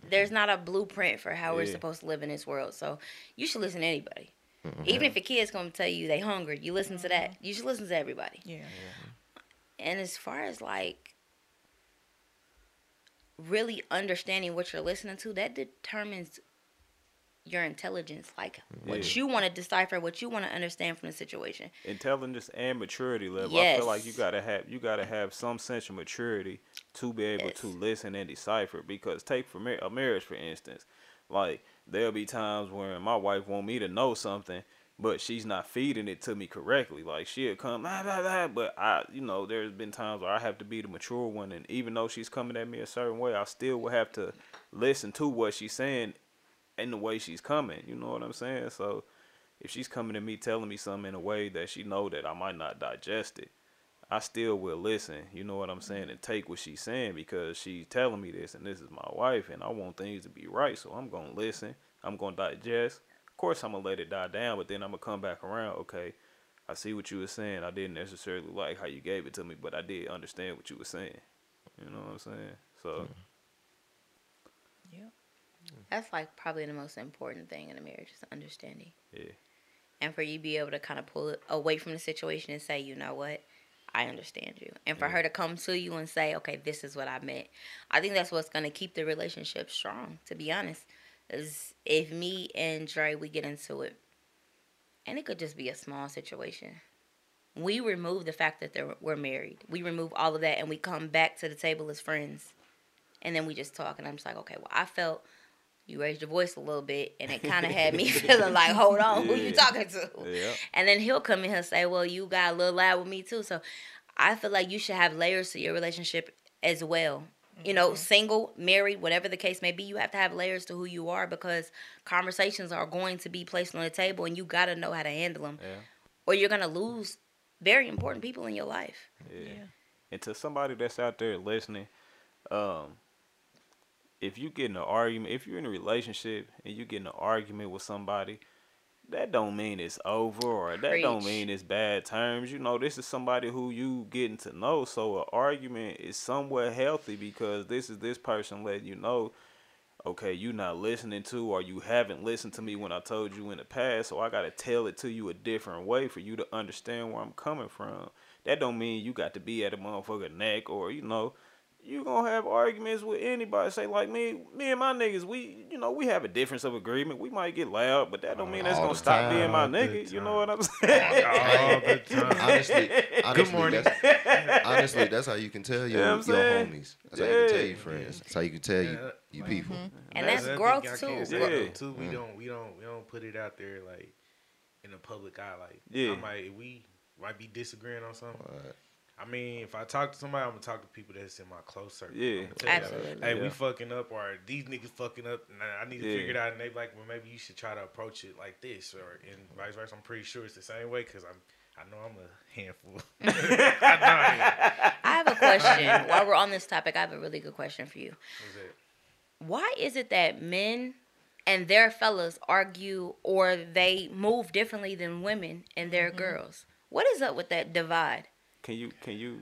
There's mm-hmm. not a blueprint for how we're supposed to live in this world. So you should listen to anybody. Mm-hmm. Even if a kid's gonna tell you they hungry, you listen to that. You should listen to everybody. Yeah. yeah. And as far as like really understanding what you're listening to, that determines your intelligence, like what you want to decipher, what you want to understand from the situation. intelligence and maturity level. Yes. I feel like you gotta have you gotta have some sense of maturity to be able to listen and decipher. Because take for mar- a marriage for instance, like there'll be times when my wife want me to know something, but she's not feeding it to me correctly. Like she'll come, blah, blah, blah, but I, you know, there's been times where I have to be the mature one, and even though she's coming at me a certain way, I still will have to listen to what she's saying and the way she's coming. You know what I'm saying? So if she's coming to me telling me something in a way that she know that I might not digest it, I still will listen. You know what I'm saying? And take what she's saying because she's telling me this and this is my wife and I want things to be right. So I'm gonna listen. I'm gonna digest. Of course I'm gonna let it die down, but then I'm gonna come back around. Okay, I see what you were saying. I didn't necessarily like how you gave it to me, but I did understand what you were saying. You know what I'm saying? So hmm. Yeah. Hmm. That's like probably the most important thing in a marriage is understanding. yeah. And for you to be able to kind of pull it away from the situation and say, you know what, I understand you. And for her to come to you and say, okay, this is what I meant. I think that's what's going to keep the relationship strong, to be honest. Is if me and Dre, we get into it, and it could just be a small situation. We remove the fact that we're married. We remove all of that and we come back to the table as friends. and then we just talk, and I'm just like, okay, well, I felt you raised your voice a little bit, and it kind of had me feeling like, hold on, who you talking to? Yeah. And then he'll come in here and say, well, you got a little loud with me too. So I feel like you should have layers to your relationship as well. You know, single, married, whatever the case may be, you have to have layers to who you are because conversations are going to be placed on the table, and you got to know how to handle them, Yeah. or you're gonna lose very important people in your life. Yeah. Yeah. And to somebody that's out there listening, um, if you get in an argument, if you're in a relationship and you get in an argument with somebody, that don't mean it's over or that don't mean it's bad terms. You know, this is somebody who you getting to know. So an argument is somewhat healthy because this is this person letting you know, okay, you not listening to or you haven't listened to me when I told you in the past. So I gotta tell it to you a different way for you to understand where I'm coming from. That don't mean you got to be at a motherfucker neck or you know you gonna have arguments with anybody. Say like me, me and my niggas, we you know we have a difference of agreement. We might get loud, but that don't mean that's All gonna stop time. being my All nigga. You know what I'm saying? the time. honestly, honestly, morning. That's, honestly, that's how you can tell your, Yeah, I'm your homies. That's how you can tell your friends. That's how you can tell you, Yeah. you people. And That's that's, growth thing I can't too. say, Yeah. too. We Mm. don't, we don't, we don't put it out there like in the public eye. Like, Yeah. I might, we might be disagreeing on something. Right. I mean, if I talk to somebody, I'm gonna talk to people that's in my close circle. Yeah. I'm gonna tell you, Absolutely. Hey, Yeah. we fucking up, or these niggas fucking up, and I I need to Yeah. figure it out. And they like, well, maybe you should try to approach it like this, or and vice versa. I'm pretty sure it's the same way because I'm, I know I'm a handful. I I have a question. While we're on this topic, I have a really good question for you. What's that? Why is it that men and their fellas argue or they move differently than women and their mm-hmm. girls? What is up with that divide? Can you can you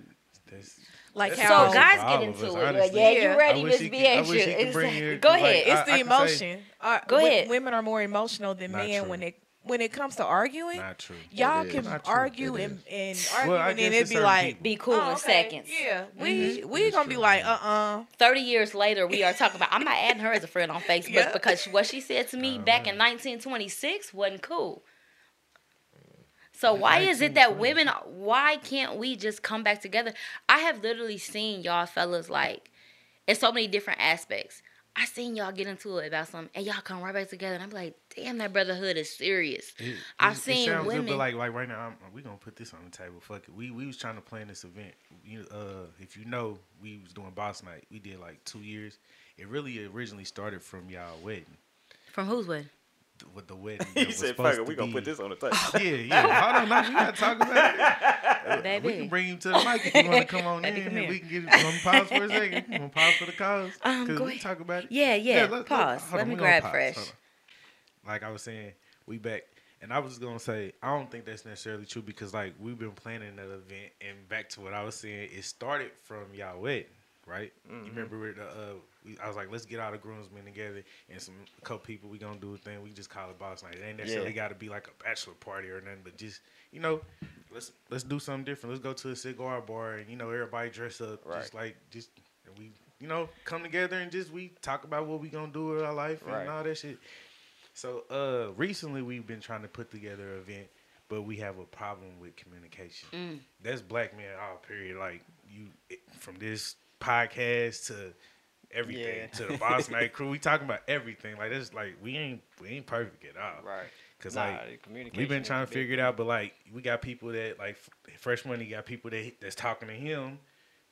That's, Like that's how- So guys get into us, it. Like, honestly. yeah, Yeah. you ready, wish Miss he B, could- I ain't wish you? he could It's bring like- Go ahead. It's I- the I can say- emotion. Uh, Go ahead. Women are more emotional than Not men true. when it when it comes to arguing. Not true. Y'all It is. can Not true. argue and, and argue, I and then it'd be like, people. Be cool oh, in seconds. Yeah, we Mhm. we It's gonna be like, uh, uh 30 years later, we are talking about. I'm not adding her as a friend on Facebook Yeah. because what she said to me back in 1926 wasn't cool. So why is it that women? Why can't we just come back together? I have literally seen y'all fellas like in so many different aspects. I seen y'all get into it about something, and y'all come right back together, and I'm like, damn, that brotherhood is serious. It- I've it- it seen sounds good, women- but like like right now, I'm, we gonna put this on the table. Fuck it. We we was trying to plan this event. You uh, if you know, we was doing boss night. We did like two years. It really originally started from y'all wedding. From whose wedding? Th- With the wedding, that he was said supposed fuck it, to we gonna be- put this on the table. Yeah, yeah. Hold on, now we gotta talk about it. Baby. We can bring him to the mic if you want to come on in. Come and we can get you on pause for a second. You want to pause for the cause? Um, 'Cause go we ahead. talk about it. Yeah, yeah. let- let- Pause. hold Let on, me grab pause. fresh. Like I was saying, we back. And I was gonna say, I don't think that's necessarily true because like we've been planning that event, and back to what I was saying, it started from y'all wedding, right? You remember where the uh, we, I was like, let's get all the groomsmen together and some a couple people. We gonna do a thing. We just call it boss night. It ain't necessarily got to be like a bachelor party or nothing, but just you know, let's let's do something different. Let's go to a cigar bar and you know everybody dress up just like just and we you know come together and just we talk about what we gonna do with our life Right. and all that shit. So uh recently we've been trying to put together an event, but we have a problem with communication. Mm. That's black men all period. Like you it- from this podcast to everything Yeah. to the boss night crew. We talking about everything. Like that's like we ain't we ain't perfect at all. Right. Cause Nah, like we've been trying to figure it out, but like we got people that like Fresh Money got people that that's talking to him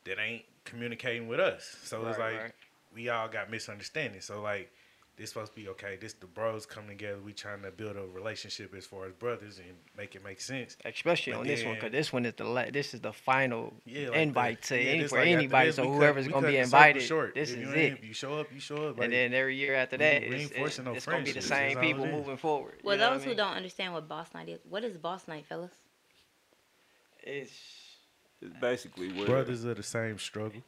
that ain't communicating with us. So it's like right. we all got misunderstandings. So like this supposed to be okay. This the bros come together. We trying to build a relationship as far as brothers and make it make sense. Especially But on this one, because this one is the la- this is the final Yeah, like invite the- to yeah, any, for like anybody. this, So we cut- whoever's gonna be the circle invited, short. this If is you it. If you show up, you show up. Like, and then every year after that, we it's, ain't forcing no it's gonna be the same people moving forward. Well, you know those what I who mean? don't understand what boss night is, what is boss night, fellas? it's It's basically where brothers are the same struggle.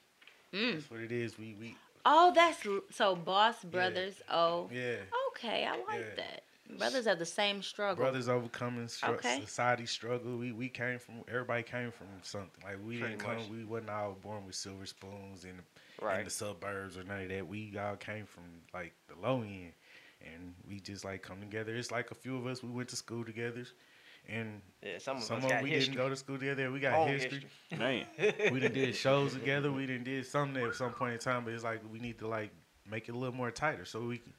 Mm. That's what it is. We we Oh, that's so boss brothers. Oh, yeah. okay, I like Yeah. that. Brothers have the same struggle. brothers overcoming str- Okay. society struggle. We we came from everybody came from something. Like we Pretty didn't come. much. We wasn't all born with silver spoons in the, in the suburbs or none of that. We all came from like the low end, and we just like come together. It's like a few of us. We went to school together, and Yeah, some of some us of got we history. didn't go to school together. We got Long history. Man, we done did shows together. We done did something at some point in time, but it's like we need to like make it a little more tighter so we can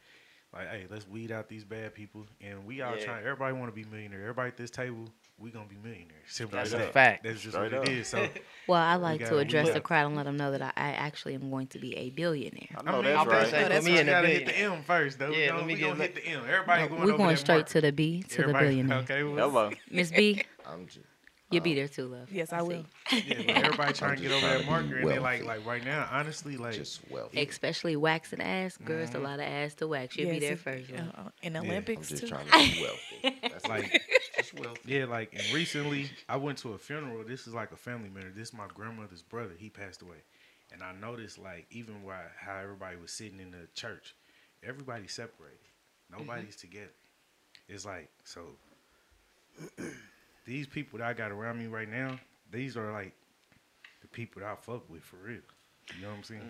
like, hey, let's weed out these bad people, and we all Yeah. trying. Everybody want to be millionaire. Everybody at this table, we gonna be millionaires. Simple That's as a that. fact. That's just Straight what up. it is. So Well, I like got- to address the crowd and let them know that I, I actually am going to be a billionaire. I I know mean, that's right. say- Oh, put that's me what in the gotta hit the M first, though. Yeah, we let gonna, me we get gonna hit the M. Everybody going We're going that straight mark. to the B to the billionaire. Okay, well, Hello. Miss B, I'm just, you'll be there too, love. Yes, I will. yeah, but everybody trying to get over that marker, and then like, like right now, honestly, like, just wealthy. Especially waxing ass. Girl, it's a lot of ass to wax. You'll be there first. love. uh, uh, in Yeah, I'm just too. trying to be wealthy. That's Like- like wealthy. Yeah, like and recently I went to a funeral. This is like a family member. This is my grandmother's brother. He passed away, and I noticed like even why how everybody was sitting in the church, everybody separated. Nobody's mm-hmm. together. It's like so. these people that I got around me right now, these are like the people that I fuck with for real. You know what I'm saying?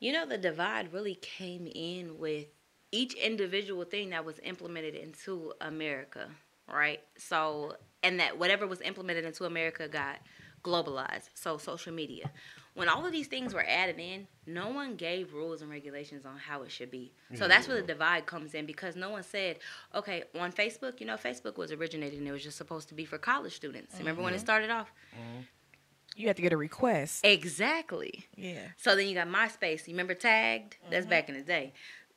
You know, the divide really came in with each individual thing that was implemented into America, right? So, and that whatever was implemented into America got globalized. So, social media. When all of these things were added in, no one gave rules and regulations on how it should be. So that's where the mm. divide comes in because no one said, okay, on Facebook, you know, Facebook was originated and it was just supposed to be for college students. Remember when it mm-hmm. started off? Mm-hmm. You have to get a request. Exactly. Yeah. So then you got MySpace. You remember Tagged? That's mm-hmm. back in the day.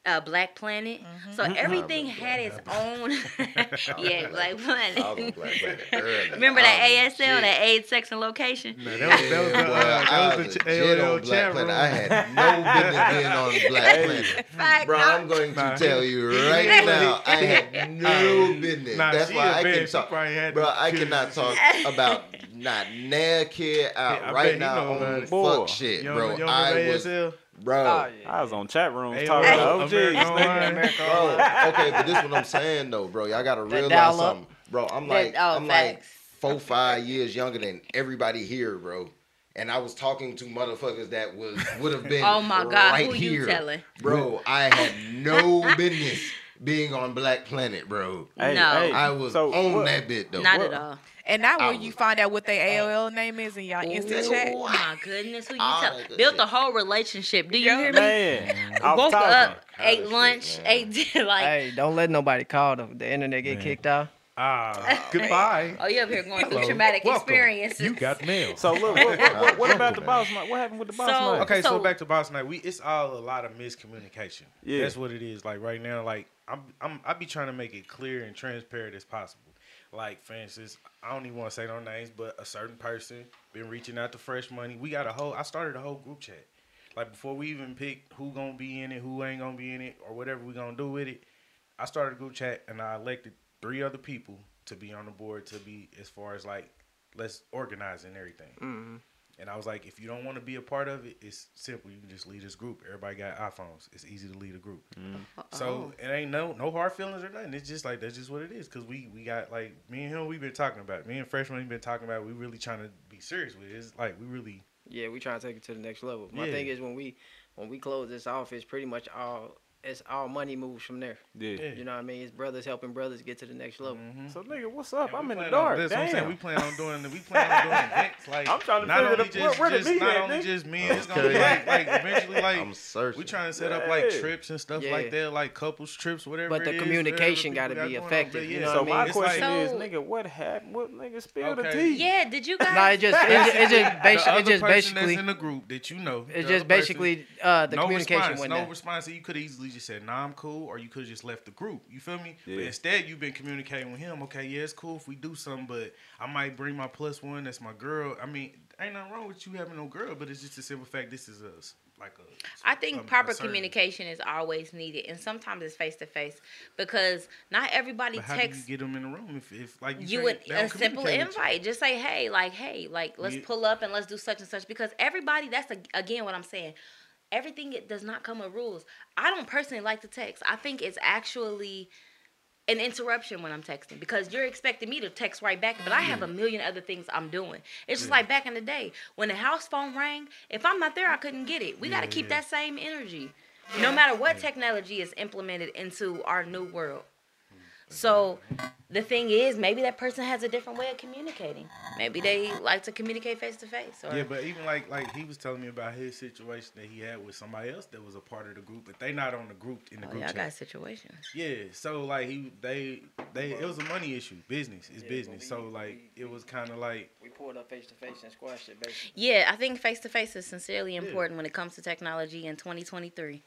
Uh, Black Planet. So everything had its own. yeah, Black Planet. Black Planet. Remember I that ASL, legit. that age, sex, and location? No, that was that was the, uh, I that was was the ch- legit AOL Black chat Planet. room. I had no business being on the Black Planet. Fact, Bro. I'm going to tell you right now, I he- had no business. Nah, That's why I can She talk. probably had Bro, I cannot talk about not near kid out bet right now on fuck shit, You bro. you don't I was, ASL? Bro. Oh, yeah. I was on chat rooms Hey, talking hey, to OGs. American nigga. Online. America Bro, okay, but this is what I'm saying though, bro. Y'all gotta realize something, bro. I'm like, oh, I'm like four, five years younger than everybody here, bro. And I was talking to motherfuckers that was would have been. Oh my God, right who you here. telling? bro? I had no business being on Black Planet, bro. Hey, No. hey, I was so on what- that bit though. Not What? at all. And now I where you find out what their AOL name is in y'all instant chat. Oh my goodness, who you tell? that Built shit. a whole relationship. Do you Yeah. hear me? Man, off Woke topic. up, ate lunch, man. ate like. Hey, don't let nobody call the, the internet get Man. kicked off. Ah, goodbye. Oh, you up here going through Hello. traumatic Welcome. experiences. You got mail. So look, what, what, what, what about the boss night? What happened with the boss So- night? Okay, so, So- back to boss night. We it's all a lot of miscommunication. Yeah. that's what it is. Like right now, like I'm I'm I be trying to make it clear and transparent as possible. Like for instance, I don't even want to say no names, but a certain person been reaching out to Fresh Money. We got a whole. I started a whole group chat. Like before we even pick who gonna be in it, who ain't gonna be in it, or whatever we gonna do with it. I started a group chat and I elected three other people to be on the board to be as far as like let's organize and everything. Mm-hmm. And I was like, if you don't want to be a part of it, it's simple. You can just leave this group. Everybody got iPhones. It's easy to lead a group. Mm-hmm. So it ain't no no hard feelings or nothing. It's just like that's just what it is. Cause we we got like me and him. We've been talking about. It. Me and freshman we've been talking about. it. We really trying to be serious with it. It's like we really Yeah, we trying to take it to the next level. My Yeah. thing is when we when we close this off, it's pretty much all it's all money moves from there. Yeah. yeah. You know what I mean? It's brothers helping brothers get to the next level. Mhm. So nigga, what's up? And I'm in the plan dark. On, that's what I'm saying. Damn. We plan on doing. We plan on doing events. Like I'm trying to not figure only the- just, where- where the just meat not at, only nigga? just me. It's gonna be like like eventually like I'm searching. we trying to set up like Yeah. trips and stuff Yeah. like that, like couples trips, whatever. But the it is, communication whatever gotta be got on. effective, But you know So what I my mean? it's question like- is, nigga, what happened? What nigga spill the tea? Yeah, did you guys? Nah, it just it, just- it just the basically it just basically in the group that you know. the it's just basically uh the no communication response, went no down. response. You could easily just said, "Nah, I'm cool," or you could have just left the group. You feel me? But Yeah. instead, you've been communicating with him. Okay, yeah, it's cool if we do something, but I might bring my plus one. That's my girl. I mean, ain't nothing wrong with you having no girl, but it's just a simple fact. This is us. like a. I think a- a proper certain- communication is always needed, and sometimes it's face to face because not everybody But how do texts you get them in the room if, if like you, you would a simple communicate with you? invite. Just say, hey, like, hey, like, let's Yeah. pull up and let's do such and such because everybody. That's a, again what I'm saying. Everything it does not come with rules. I don't personally like to text. I think it's actually an interruption when I'm texting because you're expecting me to text right back, but I have a million other things I'm doing. It's just like back in the day when the house phone rang. If I'm not there, I couldn't get it. We got to keep yeah. that same energy, no matter what technology is implemented into our new world. So the thing is, maybe that person has a different way of communicating. Maybe they like to communicate face to face. Yeah, but even like like he was telling me about his situation that he had with somebody else that was a part of the group, but they not on the group in the oh, group y'all got situations. Yeah, so like he they they it was a money issue, business is Yeah, business. but So like we- it was kind of like We pulled up face to face and squashed it, basically. Yeah, I think face to face is sincerely important when it comes to technology in 2023.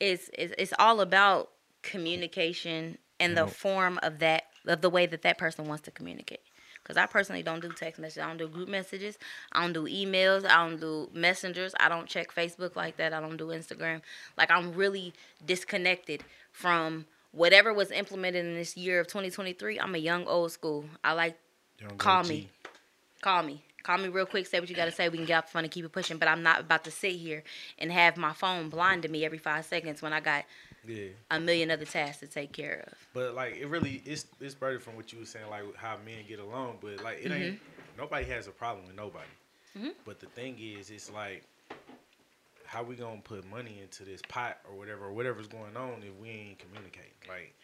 It's it's, it's all about communication and the form of that of the way that that person wants to communicate. Because I personally don't do text messages. I don't do group messages. I don't do emails. I don't do messengers. I don't check Facebook like that. I don't do Instagram. Like I'm really disconnected from whatever was implemented in this year of 2023. I'm a young old school. I like young Call OG. me. call me. Call me real quick, say what you gotta say. We can get off the phone and keep it pushing. But I'm not about to sit here and have my phone blind to me every five seconds when I got Yeah, a million other tasks to take care of. but like it really it's it's better from what you were saying like how men get along, but like it ain't Mm-hmm. nobody has a problem with nobody. But the thing is, it's like how we gonna put money into this pot or whatever or whatever's going on if we ain't communicating? Like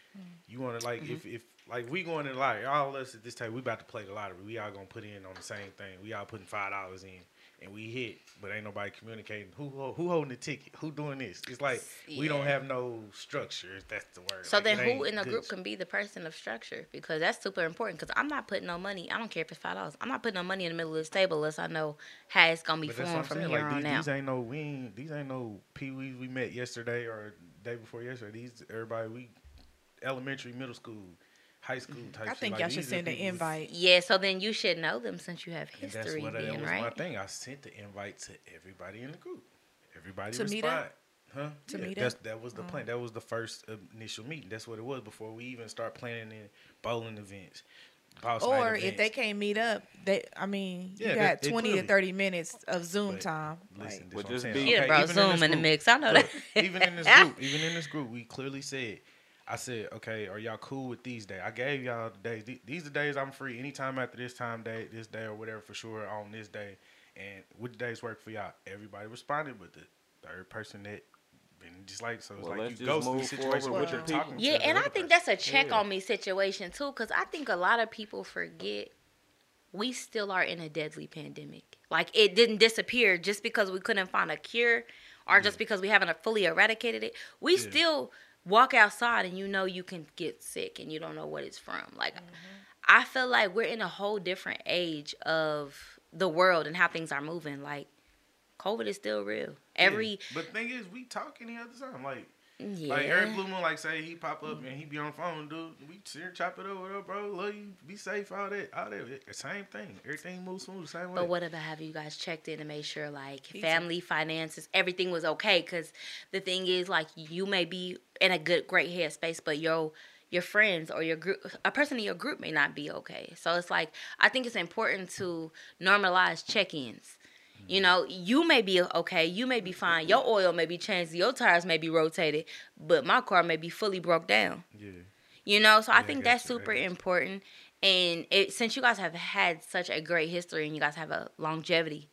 you wanna like Mm-hmm. if if like we going in like all of us at this table, we about to play the lottery. We all gonna put in on the same thing. We all putting five dollars in and we hit, but ain't nobody communicating. Who who holding the ticket? Who doing this? It's like we don't have no structure. If that's the word. So Like, then, who in the group can be the person of structure? Because that's super important. Because I'm not putting no money. I don't care if it's five dollars. I'm not putting no money in the middle of this table unless I know how it's gonna be But that's what I'm formed from saying. here Like on these, out. these ain't no we ain't, these ain't no pee wees we met yesterday or day before yesterday. These everybody we elementary, middle school, high school type. I shit. think Like, y'all should send an invite. Yeah. So then you should know them since you have And that's history what that then, was my thing. I sent the invite to everybody in the group. Everybody To meet responded. up? Huh? To yeah, meet that's, up? That was the Oh. plan. That was the first initial meeting. That's what it was before we even start planning in bowling events. boss night Or if they can't meet up, they I mean, Yeah, you got they twenty clearly- to thirty minutes of Zoom But time. Listen, Like, this Would what I'm just saying. be- You Okay, brought even Zoom this in the mix. I know Look, that. even in this group, even in this group, we clearly said, I said, okay, are y'all cool with these days? I gave y'all the days. Th- These are the days I'm free. Anytime after this time day, this day or whatever for sure on this day. And which days work for y'all? Everybody responded, but the third person that been just like so it's Well, like you just ghost the move situation forward with with your the talking. Yeah, to and I think person. that's a check Yeah. on me situation too, because I think a lot of people forget we still are in a deadly pandemic. Like it didn't disappear just because we couldn't find a cure, or just because we haven't fully eradicated it. We Yeah. still walk outside and you know you can get sick and you don't know what it's from. Like mm-hmm. I feel like we're in a whole different age of the world and how things are moving. Like COVID is still real. Every Yeah. But thing is, we talk any other time. Like yeah. Like Eric Blue Moon, like say he pop up and he be on the phone, dude. We sit here chop it over, bro? Love you, be safe, all that, all that. Same thing. Everything moves smooth, the same way. But what about have you guys checked in to make sure like Pizza. family finances, everything was okay? Because the thing is, like you may be in a good, great headspace, but your your friends or your group, a person in your group may not be okay. So it's like I think it's important to normalize check-ins. You know, you may be okay, you may be fine, your oil may be changed, your tires may be rotated, but my car may be fully broke down. yeah. You know, so I Yeah, I think got that's super important. And it, since you guys have had such a great history and you guys have a longevity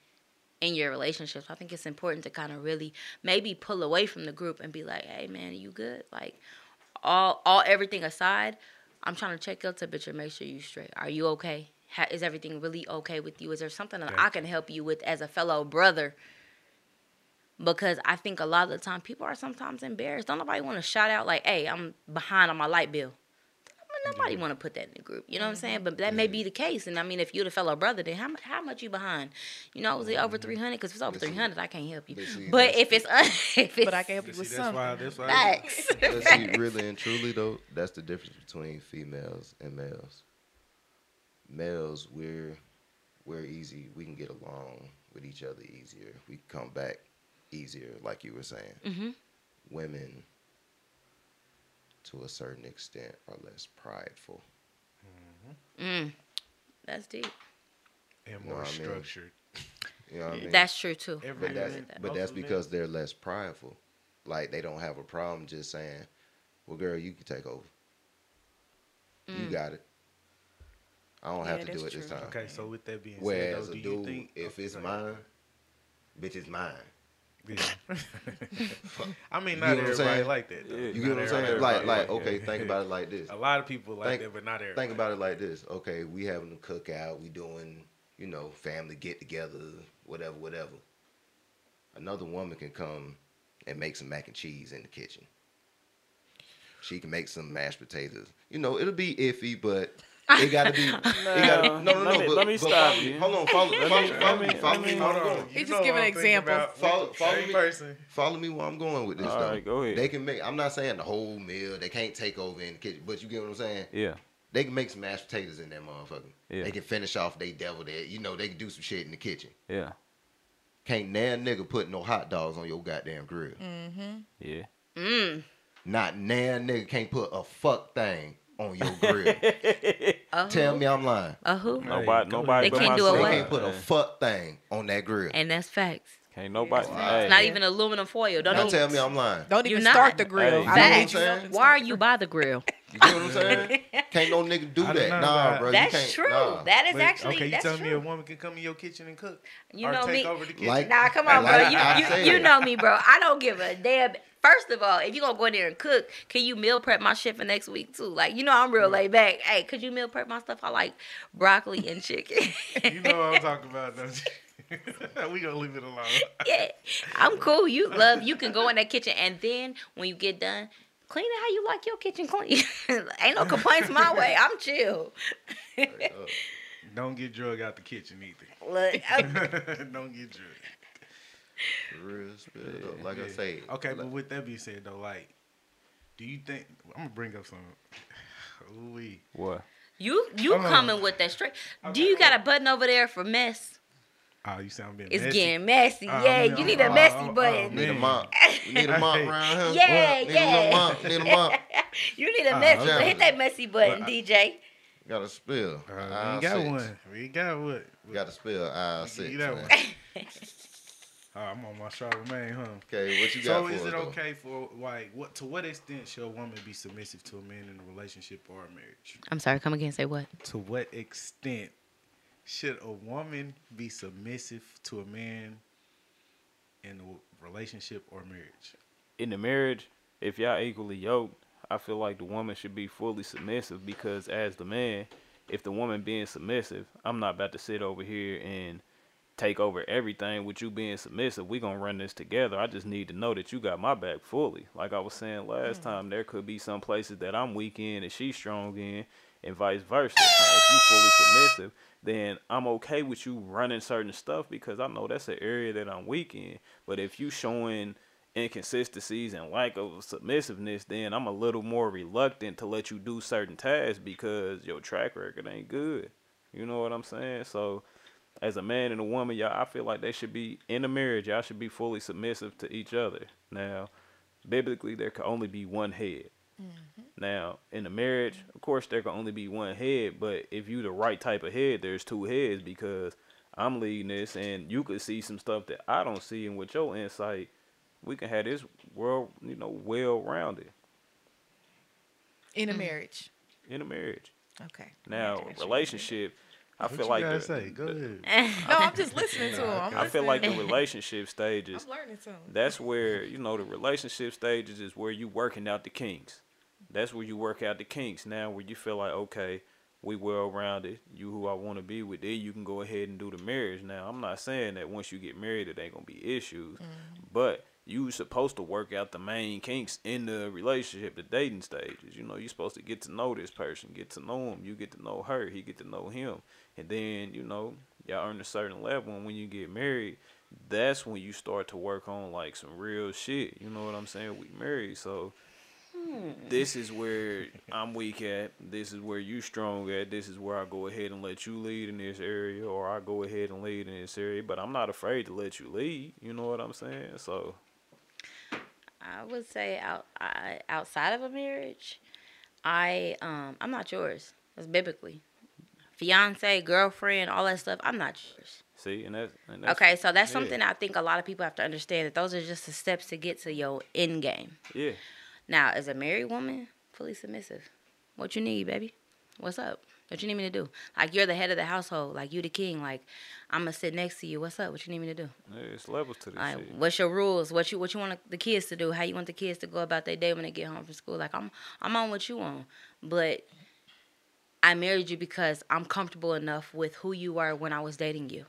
in your relationships, I think it's important to kind of really maybe pull away from the group and be like, "Hey, man, are you good?" Like, all all everything aside, I'm trying to check your temperature, make sure you straight. Are you okay? Ha- is everything really okay with you? Is there something that I can help you with as a fellow brother? Because I think a lot of the time people are sometimes embarrassed. Don't nobody want to shout out like, "Hey, I'm behind on my light bill." Nobody want to put that in the group. You know what I'm mm-hmm. saying? But that may be the case. And I mean, if you're the fellow brother, then how mu- how much you behind? You know, is it over mm-hmm. 300? Because if it's over But see- 300, I can't help you. but see, But if it's un- if it's but I can help you See, with that's something. why. That's why. facts. But see, really and truly though, that's the difference between females and males. Males, we're we're easy. We can get along with each other easier. We come back easier, like you were saying. hmm Women, to a certain extent, are less prideful. Mm. That's deep. and know more I mean? structured. You know what I mean? That's true too. Every- but that's that. but that's of them. because they're less prideful. Like they don't have a problem just saying, "Well, girl, you can take over. You Mm. got it. I don't have Yeah, to do it that's this time." Okay, so with that being said, Whereas though, a do you dude, think if it's go ahead. mine, bitch, it's mine. Yeah. I mean, You not get what I'm everybody saying? like that. Though. Yeah. You Not get what I'm saying? everybody Like, like, that. okay, think about it like this. A lot of people like Think- that, but not everybody. Think about it like this. Okay, we having a cookout. We doing, you know, family get together, whatever, whatever. Another woman can come and make some mac and cheese in the kitchen. She can make some mashed potatoes. You know, it'll be iffy, but it gotta be. it gotta, no, no, no. Let me- but, let me but stop follow you. Hold on, follow, follow, follow, me- follow let me, me- follow me. me- Hold Hold on. on. He just know what giving an example. about. Follow- follow me. person. Follow me where I'm going with this All though. right, go ahead. They can make. I'm not saying the whole meal. They can't take over in the kitchen, but you get what I'm saying. Yeah. They can make some mashed potatoes in that motherfucker. Yeah. They can finish off they devil there. You know, they can do some shit in the kitchen. Yeah. Can't nan nigga put no hot dogs on your goddamn grill. Mm-hmm. Yeah. Mm. Not nan nigga can't put a fuck thing on your grill. A Tell me I'm lying. A who? Nobody, nobody. They can't do myself, a They what? can't put a fuck thing on that grill. And that's facts. Can't nobody. Wow. Hey, It's not even aluminum foil. Don't Now even, tell me I'm lying. Don't You're even not. start the grill. Hey. Facts. need you Saying? to Why are you by the grill? You get what I'm saying? Can't no nigga do that. Nah, about- bro. you That's can't, true. Nah. That is But, actually okay. You that's telling true. me a woman can come in your kitchen and cook You or know take me. over the kitchen? Like- Nah, come on, bro. You, I you, said. you know me, bro. I don't give a damn. First of all, if you gonna go in there and cook, can you meal prep my shit for next week too? Like, you know, I'm real laid back. Hey, could you meal prep my stuff? I like broccoli and chicken. you know what I'm talking about, don't you? we gonna leave it alone. yeah, I'm cool. You love. You can go in that kitchen, and then when you get done, clean it how you like your kitchen clean. Ain't no complaints my way. I'm chill. Don't get drug out the kitchen either. Look, I- don't get drug. Real spill, though. Like I say. Okay, like- but with that being said, though, like, do you think I'm gonna bring up some? Ooh-wee. What? you you Hold on. coming with that straight? Do you got a button over there for mess? Oh, you sound being It's messy. getting messy. Oh, yeah, man, you need a messy oh, button. Need a mop. We need a mop around here. Yeah, Need a yeah. little mop. Need a mop. You need a messy. okay. Hit that messy button, Well, I- DJ. Got a spill. Uh, Aisle we got six. one. We got what? Got a spill. Aisle Give six. you that one. Oh, I'm on my Charlemagne, huh? Okay, what you got So for is it though? okay for like what? To what extent should a woman be submissive to a man in a relationship or a marriage? I'm sorry. Come again. Say what? To what extent should a woman be submissive to a man in a relationship or marriage? in the marriage, if y'all equally yoked, I feel like the woman should be fully submissive because as the man, if the woman being submissive, I'm not about to sit over here and take over everything with you being submissive. We gonna run this together. I just need to know that you got my back fully. Like I was saying last hmm. time, there could be some places that I'm weak in and she's strong in, and vice versa. Now, if you fully submissive, then I'm okay with you running certain stuff because I know that's an area that I'm weak in. But if you showing inconsistencies and lack of submissiveness, then I'm a little more reluctant to let you do certain tasks because your track record ain't good. You know what I'm saying? So, as a man and a woman, y'all, I feel like they should be in a marriage. Y'all should be fully submissive to each other. Now, biblically, there can only be one head. Mm-hmm. Now, in a marriage, of course, there can only be one head. But if you the right type of head, there's two heads because I'm leading this, and you could see some stuff that I don't see, and with your insight, we can have this world, you know, well rounded in a mm-hmm. marriage. in a marriage. Okay. Now, Gotcha, gotcha. relationship, I What feel you like gotta the, say? Go the- ahead. No, I'm just listening to him. I'm I feel like the relationship stages. I'm learning something. That's where you know the relationship stages is where you working out the kinks. That's where you work out the kinks. Now, where you feel like okay, we well rounded. You who I want to be with. Then you can go ahead and do the marriage. Now, I'm not saying that once you get married, it ain't gonna be issues, mm-hmm. but you supposed to work out the main kinks in the relationship, the dating stages. You know, you're supposed to get to know this person, get to know him. You get to know her. He get to know him, and then you know y'all earn a certain level. And when you get married, that's when you start to work on like some real shit. You know what I'm saying? We married, so this is where I'm weak at. This is where you strong at. This is where I go ahead and let you lead in this area, or I go ahead and lead in this area. But I'm not afraid to let you lead. You know what I'm saying? So I would say out I, outside of a marriage, I um I'm not yours. That's biblically. Fiance, girlfriend, all that stuff. I'm not yours. see, and that's, and that's Okay, so that's yeah. something I think a lot of people have to understand that those are just the steps to get to your end game. Yeah, Now, as a married woman, fully submissive. What you need, baby? What's up? What you need me to do? Like you're the head of the household. Like you the king. Like I'm gonna sit next to you. What's up? What you need me to do? Yeah, it's levels to this Like shit. what's your rules? What you what you want the kids to do? How you want the kids to go about their day when they get home from school? Like I'm I'm on what you on, but I married you because I'm comfortable enough with who you were when I was dating you,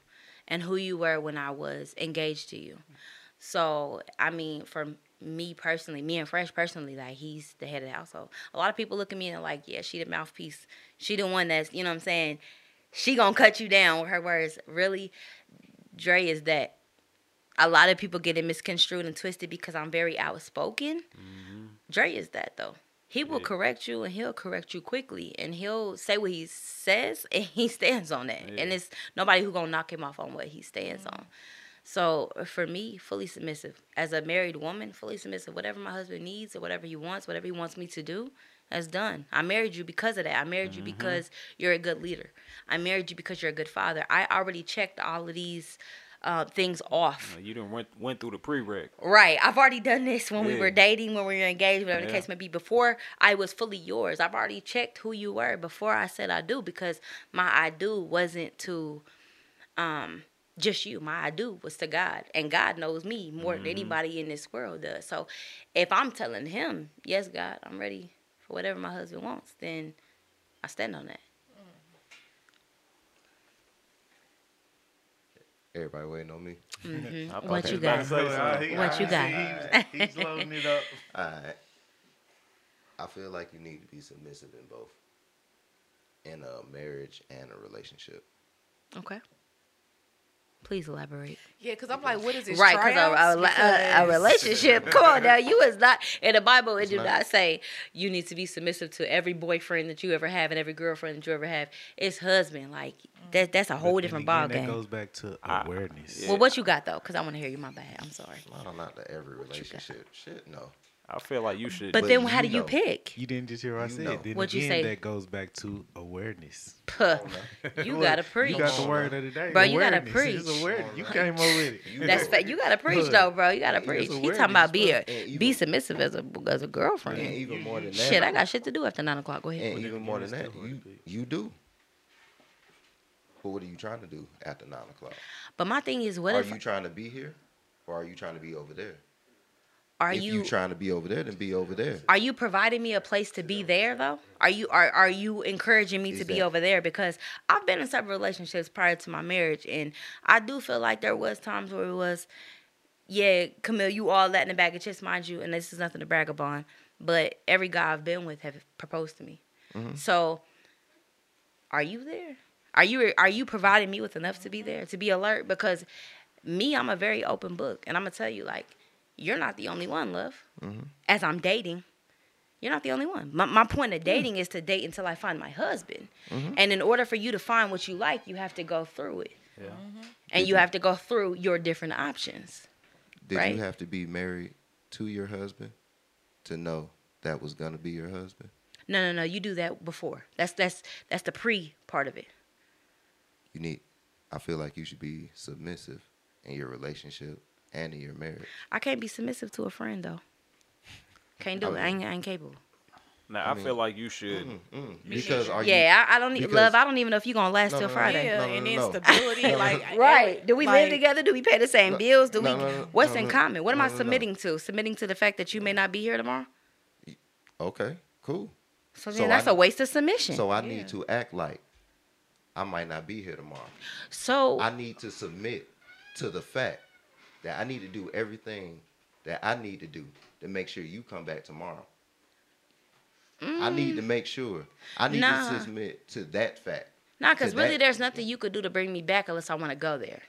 and who you were when I was engaged to you. So I mean, for me personally, me and Fresh personally, like he's the head of the household. A lot of people look at me and like, yeah, she the mouthpiece. She the one that's, you know what I'm saying? She gonna cut you down with her words. Really, Dre is that. A lot of people get it misconstrued and twisted because I'm very outspoken. Mm-hmm. Dre is that though. He will Yeah. correct you and he'll correct you quickly and he'll say what he says and he stands on that. And it's nobody who gonna knock him off on what he stands mm-hmm. on. So for me, fully submissive. As a married woman, fully submissive. Whatever my husband needs or whatever he wants, whatever he wants me to do, that's done. I married you because of that. I married you because you're a good leader. I married you because you're a good father. I already checked all of these uh, things off. You didn't went went through the prereq. Right. I've already done this when we were dating, when we were engaged, whatever the case may be. Before I was fully yours, I've already checked who you were before I said I do because my I do wasn't to um just you. My I do was to God. And God knows me more than anybody in this world does. So if I'm telling him, yes, God, I'm ready for whatever my husband wants, then I stand on that. Everybody waiting on me. hmm What you you was about got? to say something. What you got? He's loading it up. All right. I feel like you need to be submissive in both, in a marriage and a relationship. Okay. Please elaborate. Yeah, because I'm like, what is this? Right, because a, a, tryouts? a, a relationship. Come on now, you is not in the Bible. It It's do not. not say you need to be submissive to every boyfriend that you ever have and every girlfriend that you ever have. It's husband. Like that. That's a whole But different then ball game. That goes back to awareness. yeah. Well, what you got though? Because I want to hear you. My bad. I'm sorry. No, not to every relationship. Shit, no. I feel like you should. But, But then how do you know. pick? You didn't just hear what I said. know. Then What'd you say? that goes back to awareness. Puh. You gotta preach. You got the word of the day. Bro, you gotta preach. It's awareness. You came up with it. That's fa- you gotta preach Look, though, bro. You gotta preach. He talking about be a, even- be submissive as a as a And girlfriend. even more than that. Shit, I got shit to do after nine o'clock. Go ahead. And even more than that, you you do. But what are you trying to do after nine o'clock? But my thing is, what are if you trying to be here, or are you trying to be over there? Are if you you trying to be over there, then be over there. Are you providing me a place to be there though? Are you are are you encouraging me to be over there? Because I've been in several relationships prior to my marriage, and I do feel like there was times where it was, yeah, Camille, you all that in the bag of chips, mind you, and this is nothing to brag upon, but every guy I've been with have proposed to me. Mm-hmm. So, are you there? Are you are you providing me with enough to be there to be alert? Because me, I'm a very open book, and I'm gonna tell you like, you're not the only one, love. Mm-hmm. As I'm dating, you're not the only one. My, my point of dating is to date until I find my husband. Mm-hmm. And in order for you to find what you like, you have to go through it. Yeah. Mm-hmm. And you have to go through your different options. Did right? you have to be married to your husband to know that was gonna be your husband? No, no, no. You do that before. That's that's that's the pre part of it. You need. I feel like you should be submissive in your relationship and in your marriage. I can't be submissive to a friend though. Can't do it. I ain't, I ain't capable. Now I, feel like you should. Mm, because are you? Yeah, I, I don't need love. I don't even know if you're gonna last No, till no, no. Friday. Yeah, No, no, and no, no. instability. No, no, like Right. Do we live together? Do we pay the same No, bills? Do we no, no, no, what's no, in no, common? What am I no, no. submitting to? Submitting to the fact that you may not be here tomorrow? Okay, cool. So then So that's I- a waste of submission. So I Yeah. need to act like I might not be here tomorrow. So I need to submit to the fact that I need to do everything that I need to do to make sure you come back tomorrow. I need to make sure. I need Mm. Nah. to submit to that fact. Nah, because really, that- there's nothing you could do to bring me back unless I want to go there,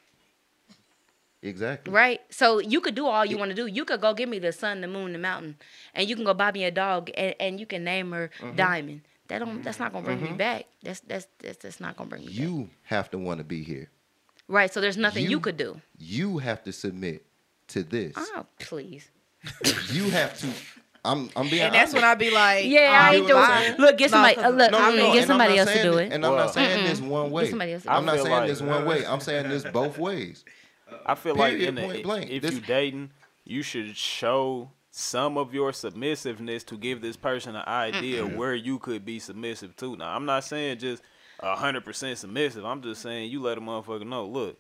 Exactly. right? So you could do all you want to do. You could go give me the sun, the moon, the mountain, and you can go buy me a dog, and, and you can name her Mm-hmm. Diamond. That don't. That's not gonna bring me back. That's that's that's, that's not gonna bring me back. You have to want to be here. Right. So there's nothing you, you- could do. You have to submit to this. Oh, please. You have to. I'm. I'm being. And that's honest. when I'd be like, Yeah, I um, ain't doing it. Look, get No, Uh, look, No, I no, mean, no, get somebody else to do it. And I'm Well- not saying this one way. somebody else I'm not it. I feel saying like- this one way. I'm saying this both ways. I feel like Period, in the, point blank. if This- you dating, you should show some of your submissiveness to give this person an idea where you could be submissive to. Now, I'm not saying just a hundred percent submissive. I'm just saying you let a motherfucker know, look,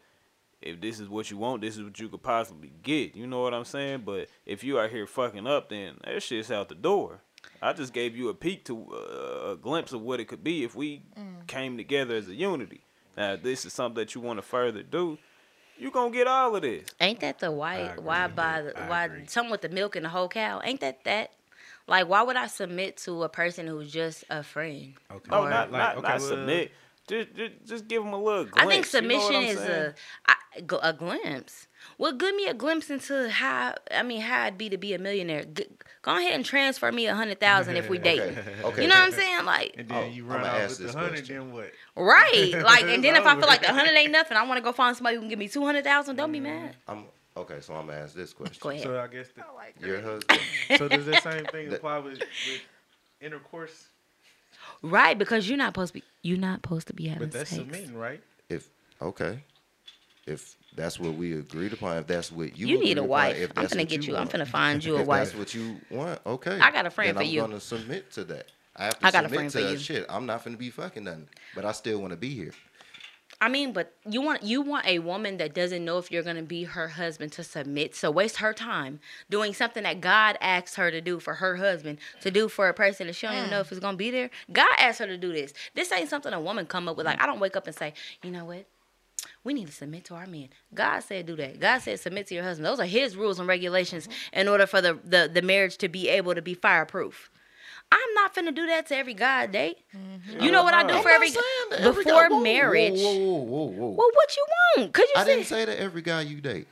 if this is what you want, this is what you could possibly get. You know what I'm saying? But if you are here fucking up, then that shit's out the door. I just gave you a peek to uh, a glimpse of what it could be if we came together as a unity. Now, if this is something that you want to further do. You gonna get all of this. Ain't that the why why buy the I why agree. something with the milk and the whole cow? Ain't that that? Like why would I submit to a person who's just a friend? Okay. No, Or- not Like, not, okay, not well- submit. Just, just just give them a little glimpse. I think you know submission is saying? a I- go- a glimpse. Well, give me a glimpse into how I mean how I'd be to be a millionaire. G- go ahead and transfer me a hundred thousand if we date. Okay. Okay. You know what I'm saying? Like And then Oh, you run out with the hundred, question. then what? right, like, and then if I feel like the over. hundred ain't nothing, I want to go find somebody who can give me two hundred thousand. Don't be Mm. mad. I'm okay. So I'm gonna ask this question. Go ahead. So I guess the, Your husband. so does that same thing apply with, with intercourse? Right, because you're not supposed to be. You're not supposed to be having sex. But that's sex. submitting, right? If okay, if that's what we agreed upon, if that's what you You need a upon, wife. if I'm gonna get you. I'm gonna find you a if wife. that's what you want, okay. I got a friend then for I'm you. gonna submit to that. I have to I got a submit friend to for that you. shit. I'm not finna be fucking nothing, but I still want to be here. I mean, but you want you want a woman that doesn't know if you're gonna be her husband to submit, so waste her time doing something that God asked her to do for her husband to do for a person that she don't even know mm. if it's gonna be there. God asked her to do this. This ain't something a woman come up with. Like I don't wake up and say, you know what? We need to submit to our men. God said do that. God said submit to your husband. Those are His rules and regulations mm-hmm. in order for the the, the marriage to be able to be fireproof. I'm not finna do that to every God date. Mm-hmm. You know what I do I'm for every not every before guy- whoa, marriage. Whoa, whoa, whoa, whoa. Well, what you want? Cause you I said didn't say that every guy you date.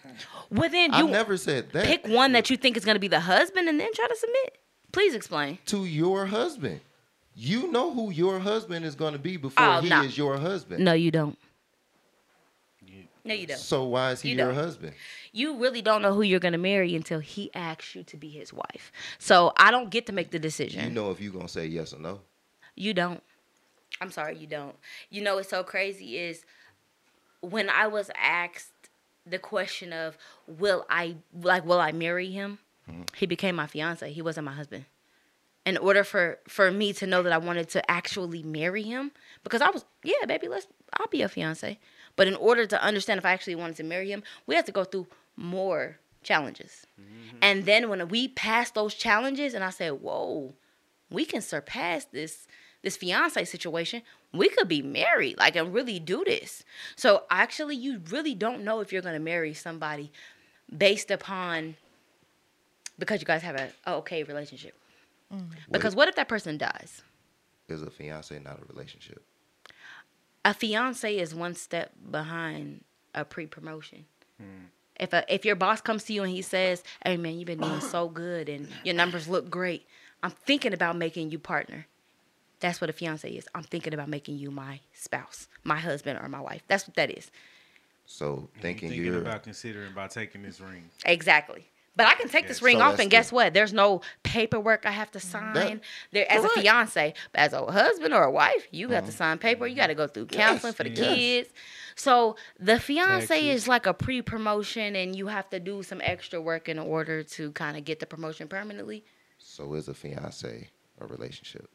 well, then I you never said that. pick one that you think is gonna be the husband, and then try to submit. Please explain. to your husband. You know who your husband is going to be before Oh, he no. is your husband. No, you don't. No, you don't. So why is he You your don't. husband? You really don't know who you're gonna marry until he asks you to be his wife. So I don't get to make the decision. You know if you're going to say yes or no. You don't. I'm sorry, you don't. You know what's so crazy is when I was asked the question of will I like will I marry him? Mm-hmm. He became my fiance. He wasn't my husband. In order for for me to know that I wanted to actually marry him, because I was yeah, baby, let's I'll be a fiance. But in order to understand if I actually wanted to marry him, we had to go through more challenges. Mm-hmm. And then when we passed those challenges, and I said, "Whoa, we can surpass this this fiance situation. We could be married, like, and really do this." So actually, you really don't know if you're gonna marry somebody based upon because you guys have a, a okay relationship. Mm. Because what if that person dies? Is a fiance not a relationship? a fiance is one step behind a pre-promotion. Hmm. If a, if your boss comes to you and he says, "Hey man, you've been doing so good and your numbers look great. I'm thinking about making you partner." That's what a fiance is. I'm thinking about making you my spouse, my husband or my wife. That's what that is. So thinking, thinking you're about considering about taking this ring. Exactly. But I can take this ring so off, and guess the- what? There's no paperwork I have to sign. there, as correct. a fiance, but as a husband or a wife, you have to mm-hmm. sign paper. You got to go through counseling for the yes. kids. So the fiance is like a pre-promotion, and you have to do some extra work in order to kind of get the promotion permanently. so is a fiance a relationship?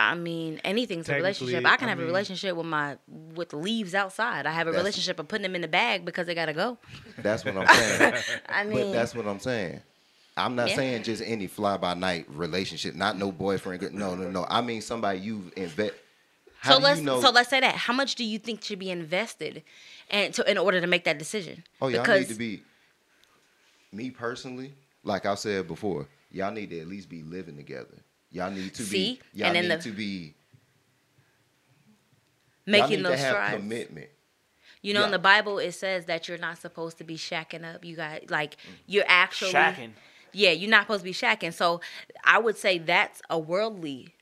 I mean, anything's a relationship. I can I have a relationship with my with the leaves outside. I have a relationship of putting them in the bag because they gotta go. That's what I'm saying. I but mean, that's what I'm saying. I'm not Yeah. saying just any fly by night relationship, not no boyfriend. girl- No, no, no. I mean somebody you've invest. So let's you know? so let's say that. How much do you think should be invested, and to in order to make that decision? Oh, y'all because need to be. Me personally, like I said before, y'all need to at least be living together. Y'all need to See? be. Y'all And need the- to be. making y'all need those to have strides. commitment. You know, in the Bible it says that you're not supposed to be shacking up. You got like you're actually Shacking. Yeah, you're not supposed to be shacking. So I would say that's a worldly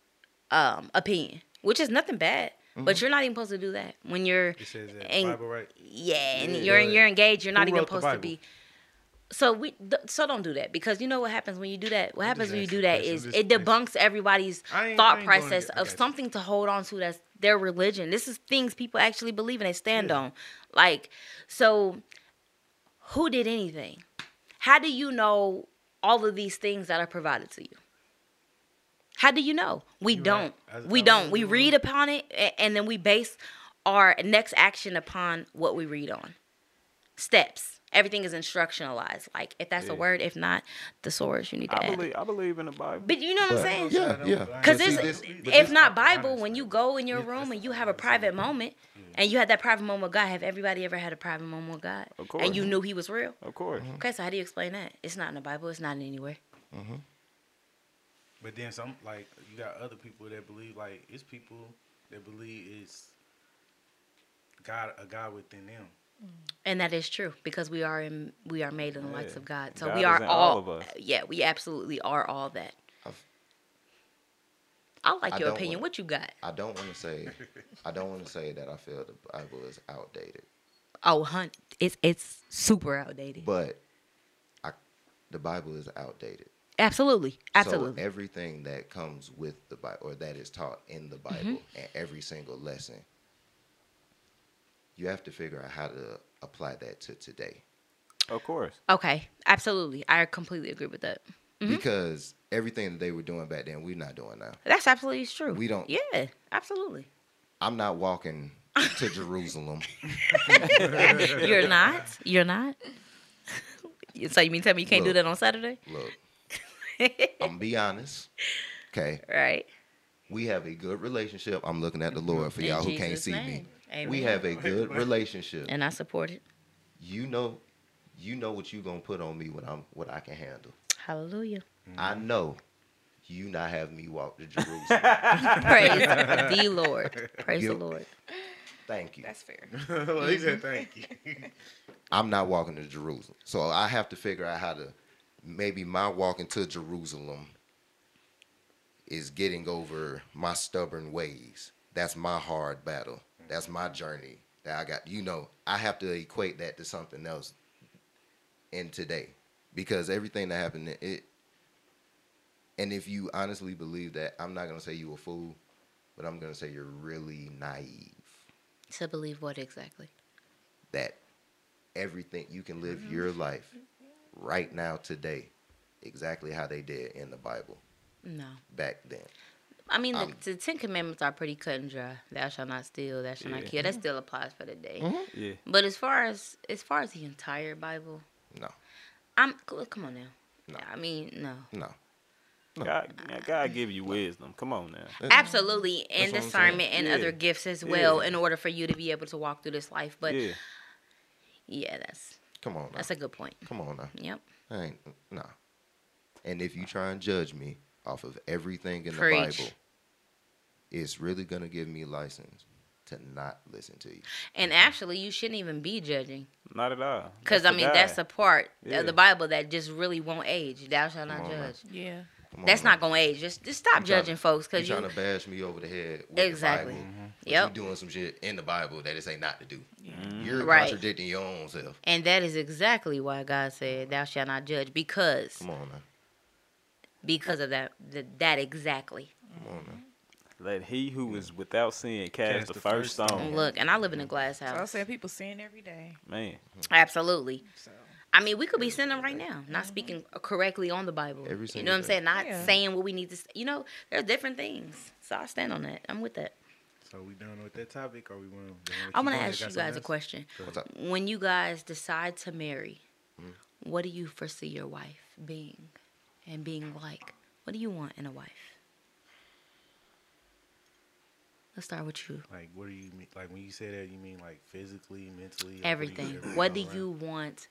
um opinion, which is nothing bad. Mm-hmm. But you're not even supposed to do that when you're It says that en- Bible, right? yeah, and Yeah. you're you're engaged. You're not Who even supposed to be. So we th- so don't do that because you know what happens when you do that. What happens when you do that is This- it debunks everybody's thought I ain't going process to- of something to hold on to that's their religion. This is things people actually believe and they stand on. Like so, who did anything? How do you know all of these things that are provided to you? How do you know? We You're don't. right. I- we I don't. We read upon it and then we base our next action upon what we read on. Steps. Everything is instructionalized. Like if that's Yeah. a word, if not, the source you need to I add. believe I believe in the Bible. But you know what I'm saying? Yeah, yeah. Because But see, it's if this- not Bible, when you go in your room and you have a private moment, and you had that private moment with God, have everybody ever had a private moment with God? Of course. And you knew He was real. Of course. Mm-hmm. Okay, so how do you explain that? It's not in the Bible. It's not in anywhere. Mm-hmm. But then some like you got other people that believe like it's people that believe it's God a God within them. And that is true because we are in we are made in the likes Yeah. of God. So God we are all, all of us. yeah, we absolutely are all that. I've- I like I your don't opinion. wanna- What you got? I don't want to say, I don't want to say that I feel the Bible is outdated, Oh, hunt. it's it's super outdated. but I, the Bible is outdated. absolutely, absolutely. So everything that comes with the Bible, or that is taught in the Bible, Mm-hmm. and every single lesson, you have to figure out how to apply that to today. Of course. okay, absolutely. I completely agree with that. Mm-hmm. Because everything that they were doing back then, we're not doing now. That's absolutely true. We don't- Yeah, absolutely. I'm not walking to Jerusalem. You're not. You're not. so you mean tell me you can't do that on Saturday? Look, I'm gonna be honest. Okay, Right. we have a good relationship. I'm looking at the Lord for In y'all who can't Jesus' see me. Name. Amen. We have a good relationship. And I support it. You know, you know what you're gonna put on me when I'm what I can handle. Hallelujah. I know you not have me walk to Jerusalem. Praise the Lord. Praise You- the Lord. Thank you. That's fair. well, he said thank you. I'm not walking to Jerusalem. So I have to figure out how to maybe my walking to Jerusalem is getting over my stubborn ways. That's my hard battle. That's my journey that I got. You know, I have to equate that to something else in today because everything that happened it and if you honestly believe that, I'm not going to say you a fool, but I'm going to say you're really naive. To believe what exactly? that everything you can live your mm-hmm. life right now today exactly how they did in the Bible No. back then. I mean, the, Um, the Ten Commandments are pretty cut and dry. Thou shalt not steal. Thou shalt not kill. That still applies for today. Yeah. But as far as as far as the entire Bible, No, I'm come on now. No. I mean, no. no. God, God give you wisdom. Come on now. Absolutely, and what discernment and Yeah. other gifts as well, Yeah. in order for you to be able to walk through this life. But yeah, yeah. that's Come on now. that's a good point. Come on now. Yep. I ain't no. And if you try and judge me off of everything in Preach. the Bible, it's really gonna give me license to not listen to you. And actually, you shouldn't even be judging, Not at all. because I the mean that's guy. a part Yeah. of the Bible that just really won't age. Thou shalt not Come on, man. judge. Yeah. On That's now. not gonna age. Just just stop tryna- judging folks, You because you're trying to bash me over the head with Exactly. the Bible, mm-hmm. but Yep. you doing some shit in the Bible that it say not to do. Mm-hmm. You're Right. contradicting your own self. And that is exactly why God said, "Thou shalt not judge," because Come on now. Because of that that, that exactly. Come on now. Let he who is without sin cast, the, first stone. And look, and I live in a glass So I house. said people sin every day. Man. Absolutely. So I mean, we could be sinning right now, not speaking correctly on the Bible. Every you know what I'm saying? Not Yeah. saying what we need to. Say. You know, there's different things. So I stand on that. I'm with that. So we done with that topic, or we want? I want to ask you guys a question. What's up? When you guys decide to marry, Mm-hmm. what do you foresee your wife being and being like? What do you want in a wife? Let's start with you. Like, what do you mean? Like when you say that, you mean like physically, mentally, Everything. everything What do all around? you want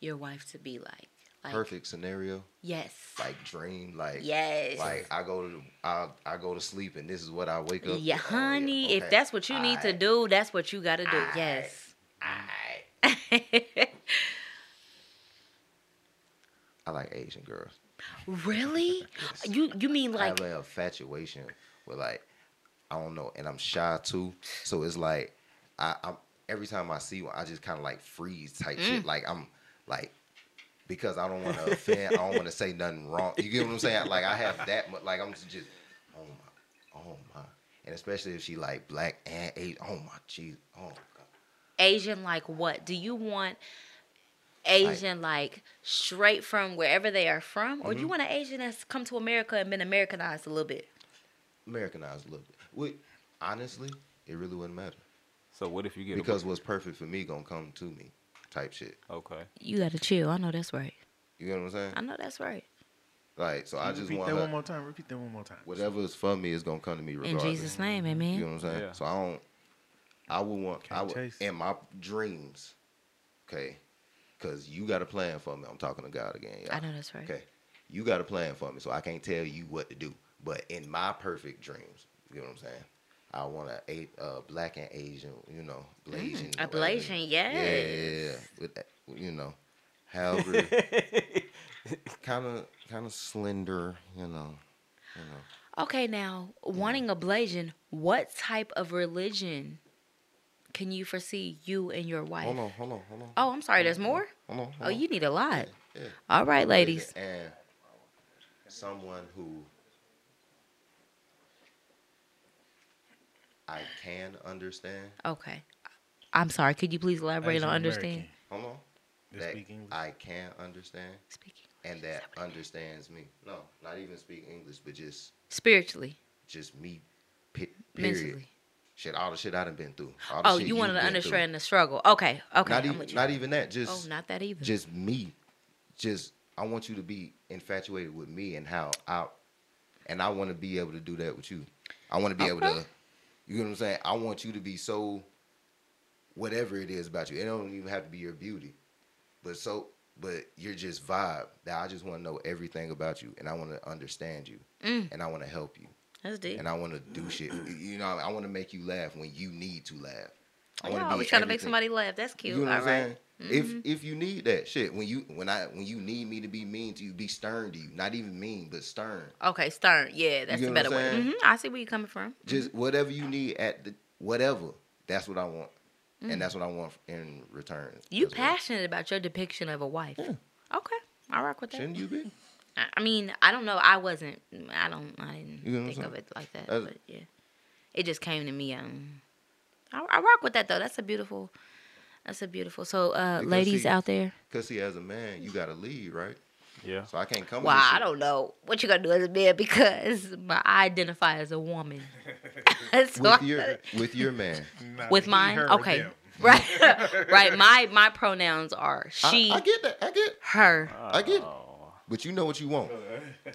your wife to be like? Like Perfect scenario, Yes. like dream, like Yes. like I go to I I go to sleep and this is what I wake up. Yeah, to. Oh, honey. If that's what you need to do, that's what you got to do. Aight. Yes. aight. I like Asian girls. really? You you mean like I have an infatuation with like I don't know, and I'm shy too. So it's like I, I'm every time I see one, I just kind of like freeze type Mm. shit. Like I'm like because I don't want to offend. I don't want to say nothing wrong. You get what I'm saying? Like I have that much. Like I'm just oh my, oh my, and especially if she like black and Asian. Oh my jeez. Oh my God. Asian like what? Do you want Asian like straight from wherever they are from, or do Mm-hmm. you want an Asian that's come to America and been Americanized a little bit? Americanized a little bit. Wait, honestly, it really wouldn't matter So what if you get because what's perfect for me gonna come to me, type shit. okay? You gotta chill. I know that's right. You know what I'm saying? I know that's right. Like, so I just Repeat want that her, one more time. Repeat that one more time. whatever is for me is gonna come to me In. Jesus' name, Amen. You know what I'm saying? Yeah. So I don't. I would want. I Can't would chase. in my dreams. Okay, because you got a plan for me. I'm talking to God again. Y'all. I know that's right. Okay, you got a plan for me, so I can't tell you what to do. But in my perfect dreams, you know what I'm saying? I want a uh, black and Asian, you know, Blasian. A. Blasian, yes. Yeah, yeah, yeah. With that, you know, however, kind of, kind of slender, you know, you know. Okay, now wanting a Blasian, what type of religion can you foresee you and your wife? Hold on, hold on, hold on. Oh, I'm sorry. There's more. Hold on. Hold Oh, on. you need a lot. Yeah. All right, ladies. And someone who I can understand. Okay. I'm sorry. Could you please elaborate Asian on understand? American. Hold on. That. I can understand Speaking and that understands me. No, not even speak English, but just spiritually, just me. pe- Period. mentally. Shit, all the shit I done been through. Oh, you wanted to been through. understand the struggle. Okay. Okay. Not even, not even that. Just oh, not that either. just me. Just I want you to be infatuated with me and how I and I want to be able to do that with you. I want to be able to you know what I'm saying? I want you to be so whatever it is about you. It don't even have to be your beauty. But so but you're just vibe that I just want to know everything about you and I want to understand you Mm. and I want to help you That's deep. and I want to do shit. You know, I want to make you laugh when you need to laugh. I want to be trying to make somebody laugh. That's cute. you know what I'm right. Mm-hmm. saying? If if you need that shit, when you when I when you need me to be mean to you, be stern to you. Not even mean, but stern. Okay, stern. Yeah, that's get the better way. saying? hmm I see where you're coming from. Just whatever you need at the whatever. That's what I want, Mm. and that's what I want in return. You as well. passionate about your depiction of a wife. Yeah. Okay, I rock with that. Shouldn't you be? I I mean, I don't know. I wasn't. I don't. I didn't You know think of it like that. That's- but yeah, it just came to me. Um, I, I rock with that though. That's a beautiful. That's a beautiful. So, uh, ladies see- out there. Cause he as a man, you got to lead, right? Yeah. So I can't come. Well, with this I shit. don't know what you gonna do as a man because my, I identify as a woman. So With your with your man, Nah, with mine. Okay, them. right, right. My my pronouns are she, I, I get that. I get. her. I get. it. But you know what you want.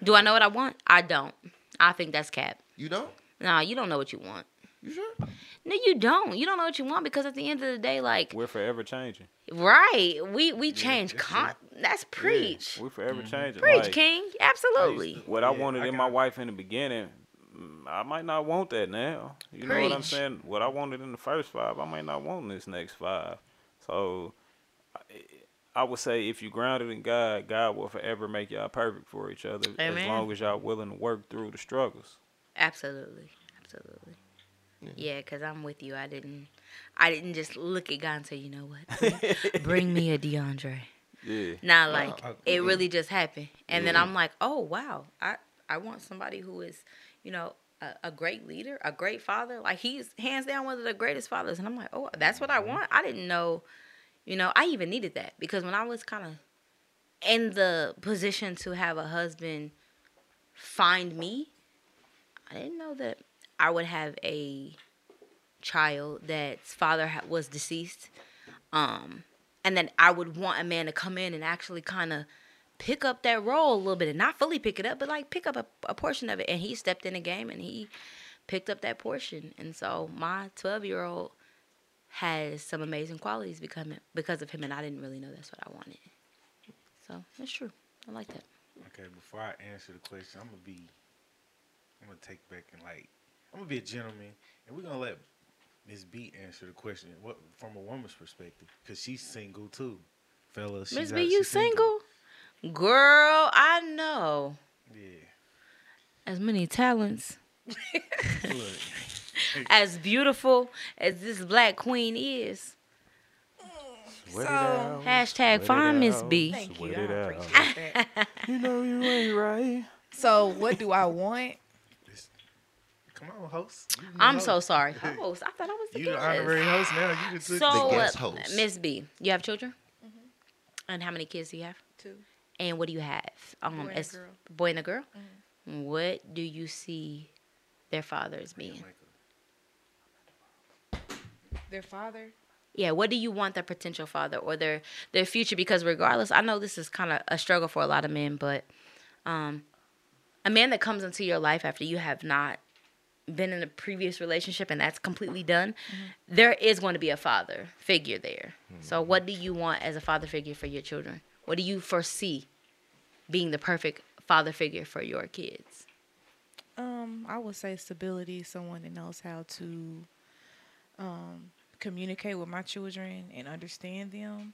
Do I know what I want? I don't. I think that's cap. You don't. No, you don't know what you want. You sure? No, you don't. You don't know what you want because at the end of the day, like, we're forever changing. right? We we change. that's Con- that's preach. We're forever changing. Preach, Like, King. Absolutely. What I wanted I in my got- wife in the beginning, mm, I might not want that now. You know what I'm saying? What I wanted in the first five, I might not want in this next five. So I- I would say if you grounded in God, God will forever make y'all perfect for each other as long as y'all willing to work through the struggles. Absolutely. Absolutely. Yeah, because I'm with you. I didn't. I didn't just look at God and say, you know what? Bring, bring me a DeAndre. Yeah. Nah, like uh, it really just happened, and then I'm like, oh wow, I I want somebody who is, you know, a, a great leader, a great father. Like he's hands down one of the greatest fathers, and I'm like, oh, that's what I want. I didn't know, you know, I even needed that because when I was kind of in the position to have a husband find me, I didn't know that I would have a child that's father was deceased. Um, and then I would want a man to come in and actually kind of pick up that role a little bit and not fully pick it up, but like pick up a, a portion of it. And he stepped in the game and he picked up that portion. And so my 12 year old has some amazing qualities because of him, and I didn't really know that's what I wanted. So that's true. I like that. Okay, before I answer the question, I'm gonna be, I'm gonna take back and like, I'm gonna be a gentleman, and we're gonna let Miss B answer the question. What from a woman's perspective, because she's single too, fellas. Miss B, out- you she's single? Girl, I know. Yeah. As many talents, Look, as beautiful as this black queen is. Sweat So- Hashtag find Miss B. Thank you. I appreciate that. You know you ain't right. so, what do I want? come on, host. I'm host. so sorry. Host, I thought I was the You the guest. honorary host now. You just took So, The uh, guest host. Miss B, you have children? And how many kids do you have? Two. And what do you have? Um, Boy and a girl. boy and a girl. What do you see their fathers being? Their father. Yeah, what do you want their potential father or their their future? Because regardless, I know this is kind of a struggle for a lot of men, but um, a man that comes into your life after you have not been in a previous relationship and that's completely done, there is going to be a father figure there. So, what do you want as a father figure for your children? What do you foresee being the perfect father figure for your kids? Um, I would say stability. Someone that knows how to um, communicate with my children and understand them.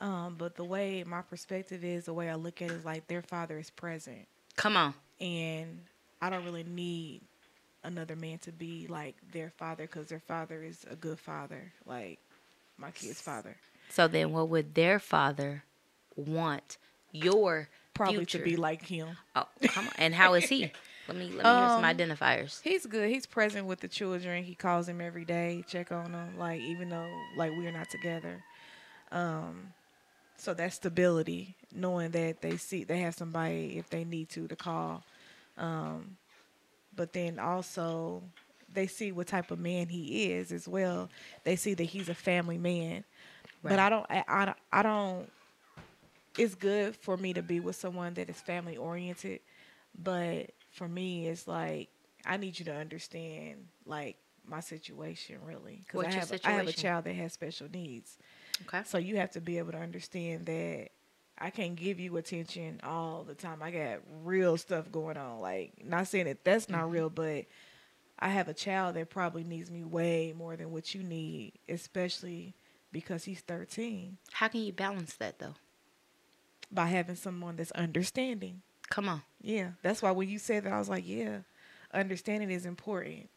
Um, but the way my perspective is, the way I look at it is like their father is present, Come on. and I don't really need another man to be like their father because their father is a good father, like my kid's father. So then, what would their father want your Probably future? to be like him. Oh, come on. And how is he? Let me let me hear some Um, identifiers. He's good. He's present with the children. He calls them every day, check on them, like even though like we're not together. Um, so that's stability, knowing that they see they have somebody if they need to to call. Um, but then also they see what type of man he is as well. They see that he's a family man. But I don't. I, I, don't- I don't. It's good for me to be with someone that is family oriented, but for me, it's like I need you to understand like my situation really because I have I have a child that has special needs. Okay. So you have to be able to understand that I can't give you attention all the time. I got real stuff going on. Like not saying that that's Mm-hmm. not real, but I have a child that probably needs me way more than what you need, especially because he's 13. How can you balance that though? By having someone that's understanding. Come on. Yeah, that's why when you said that, I was like, yeah, understanding is important,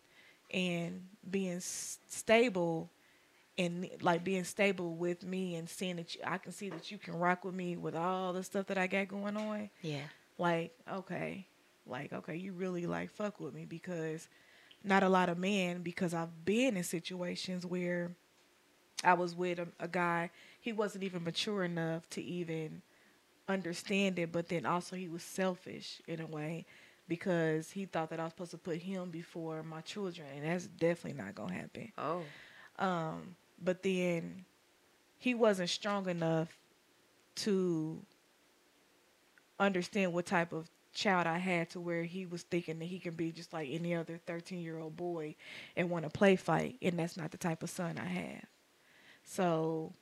and being s- stable, and like being stable with me and seeing that you, I can see that you can rock with me with all the stuff that I got going on. Yeah. Like, okay, like okay, you really like fuck with me because not a lot of men because I've been in situations where I was with a, a guy, he wasn't even mature enough to even understand it, but then also he was selfish in a way because he thought that I was supposed to put him before my children, and that's definitely not gonna happen. Oh. Um, but then he wasn't strong enough to understand what type of child I had to where he was thinking that he can be just like any other 13 year old boy and want to play fight. And that's not the type of son I have. So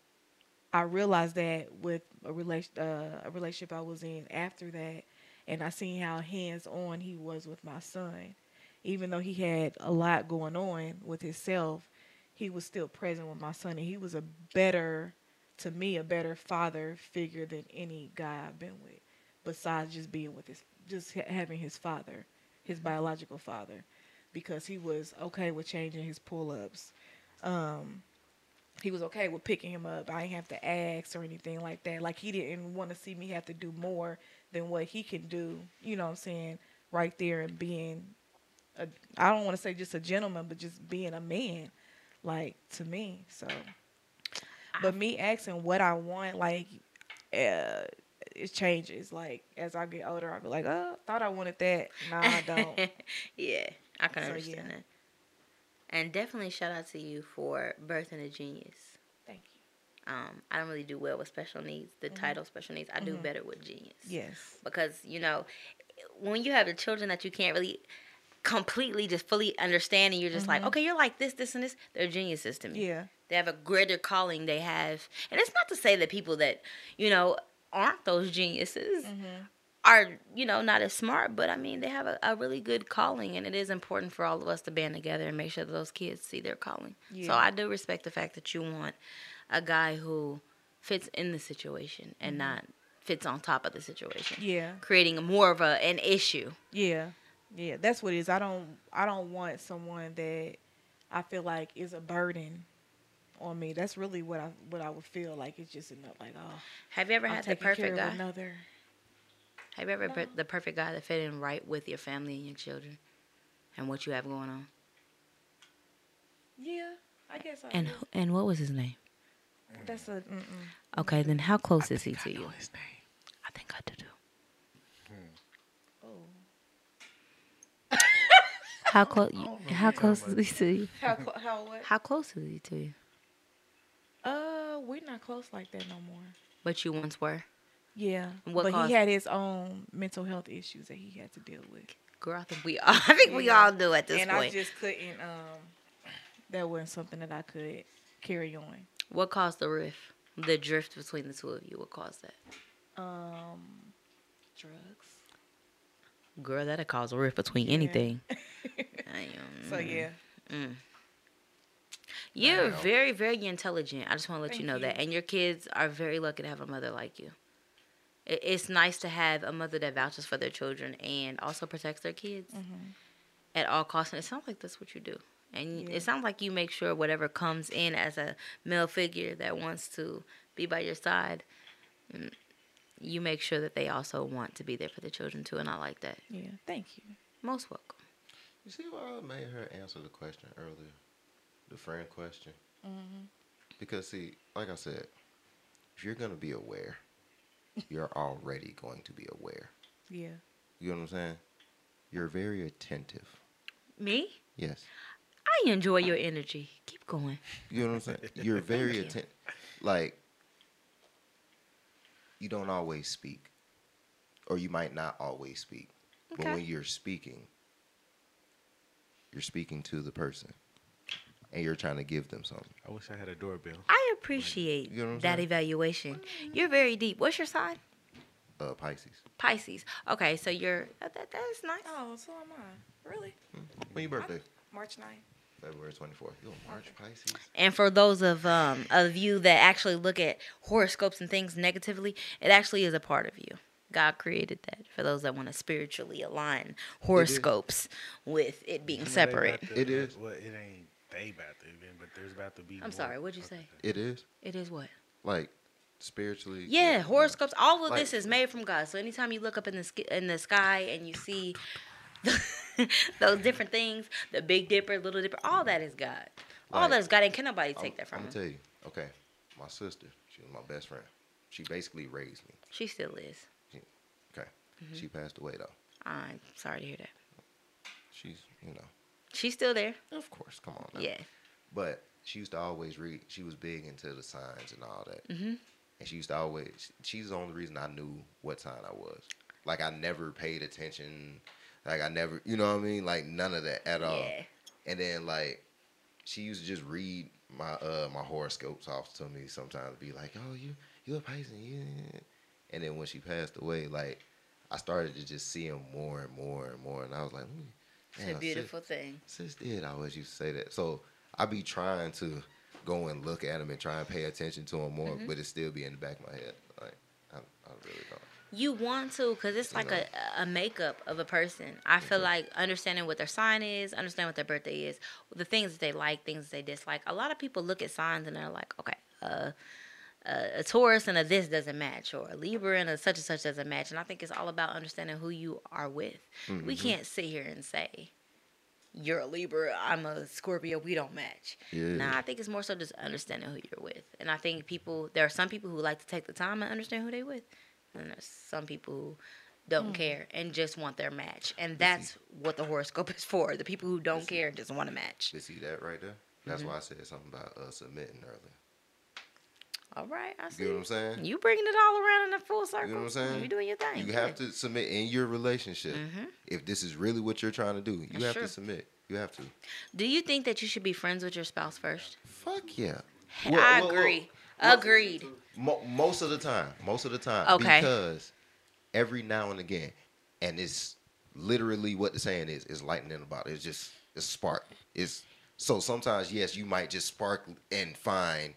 I realized that with a relation, uh, a relationship I was in after that, and I seen how hands on he was with my son. Even though he had a lot going on with himself, he was still present with my son, and he was a better, to me, a better father figure than any guy I've been with. Besides just being with his, just ha- having his father, his biological father, because he was okay with changing his pull ups. Um, he was okay with picking him up. I didn't have to ask or anything like that. Like he didn't want to see me have to do more than what he can do. You know what I'm saying? Right there and being a I don't want to say just a gentleman, but just being a man, like to me. So, but me asking what I want, like, uh, it changes. Like as I get older, I'll be like, oh, thought I wanted that. Nah, I don't. yeah, I can So, understand yeah. that. And definitely shout out to you for birthing a genius. Thank you. Um, I don't really do well with special needs. The mm-hmm. title special needs, I do mm-hmm. better with genius. Yes. because you know when you have the children that you can't really completely just fully understand and you're just like mm-hmm. okay you're like this this and this they're geniuses to me Yeah. they have a greater calling they have and it's not to say that people that you know aren't those geniuses are you know not as smart but i mean they have a, a really good calling and it is important for all of us to band together and make sure that those kids see their calling so i do respect the fact that you want a guy who fits in the situation and mm-hmm. not fits on top of the situation Yeah. creating more of a an issue. Yeah, yeah, that's what it is. I don't, I don't want someone that I feel like is a burden on me. That's really what I, what I would feel like. It's just enough, like, oh, Have you ever I'm had the perfect guy? another. Have you ever put the perfect guy that fit in right with your family and your children, and what you have going on? Yeah, I guess I. And do. who- and what was his name? That's a. Mm-mm. Okay, then how close is he to you? I think I do too. How close? How close is he to you? How clo- how what? How close is he to you? Uh, we're not close like that no more. But you once were. Yeah, but caused- he had his own mental health issues that he had to deal with, Girl, I think we all. I think we Yeah. all do at this point. and I just couldn't. Um, that wasn't something that I could carry on. What caused the rift? The drift between the two of you. What caused that? Um, drugs. Girl, that'll cause a rift between anything. Damn. So yeah, You're very, very intelligent. I just want to let you Thank know you. that. And your kids are very lucky to have a mother like you. It, it's nice to have a mother that vouches for their children and also protects their kids Mm-hmm. at all costs. And it sounds like that's what you do. And Yeah. it sounds like you make sure whatever comes in as a male figure that wants to be by your side, mm, you make sure that they also want to be there for the children too. And I like that. yeah. Thank you. Most welcome. You see why I made her answer the question earlier, the friend question. Because see, like I said, if you're gonna be aware, you're already going to be aware. Yeah. You know what I'm saying? You're very attentive. Me? Yes. I enjoy your energy. Keep going. You know what I'm saying? You're very attentive. Like, you don't always speak, or you might not always speak. But when you're speaking, you're speaking to the person, and you're trying to give them something. I wish I had a doorbell. I appreciate You know that saying? evaluation. You're very deep. What's your sign? Uh, Pisces. Pisces. Okay, so you're that, that, that is nice. Oh, so am I. Really? When your birthday? March 9th. February 24th. You a March Pisces? And for those of um of you that actually look at horoscopes and things negatively, it actually is a part of you. God created that for those that want to spiritually align horoscopes with it being You know, they separate. It is. Well, it ain't they about to event, but there's about to be. I'm more. sorry, what'd you say? It is It is what? like spiritually. Yeah, horoscopes. All of Like- this is made from God. So anytime you look up in the sk- in the sky and you see those different things, the Big Dipper, Little Dipper, all that is God. All that is God, and can nobody I'm, take that from I'm gonna tell you. Okay, my sister. She was my best friend. She basically raised me. She still is. Okay. Mm-hmm. She passed away though. I'm sorry to hear that. She's you know. She's still there. Of course, come on. Now. Yeah. But she used to always read. She was big into the signs and all that. Mhm. And she used to always. She's the only reason I knew what sign I was. Like I never paid attention. Like I never, you know what I mean? Like none of that at all. Yeah. And then like, she used to just read my uh my horoscopes off to me sometimes. Be like, oh you you a Pisces, yeah. And then when she passed away, like I started to just see him more and more and more, and I was like, It's a sis- beautiful thing. Sis did I always used to say that. So I be trying to go and look at him and try and pay attention to him more, Mm-hmm. but it still be in the back of my head. Like I, I really don't. You want to, because it's like a, a makeup of a person. I feel like understanding what their sign is, understanding what their birthday is, the things that they like, things that they dislike. A lot of people look at signs and they're like, okay, uh, a, a Taurus and a this doesn't match, or a Libra and a such and such doesn't match. And I think it's all about understanding who you are with. We can't sit here and say, you're a Libra, I'm a Scorpio, we don't match. Yeah. Nah, I think it's more so just understanding who you're with. And I think people, there are some people who like to take the time and understand who they with. And there's some people who don't care and just want their match. And that's what the horoscope is for. The people who don't care and just want to match. You see that right there? That's Mm-hmm. why I said something about uh, submitting earlier. All right, I see. You know what I'm saying? You bringing it all around in a full circle. You know what I'm saying? You doing your thing. You yeah. have to submit in your relationship. Mm-hmm. If this is really what you're trying to do, you That's have true. to submit. You have to. Do you think that you should be friends with your spouse first? Fuck yeah. I Well, well, agree. well, Agreed. Mo- most of the time. Most of the time. Okay. Because every now and again, and it's literally what the saying is, is lightning in a bottle. It's just it's spark. It's so sometimes yes, you might just spark and find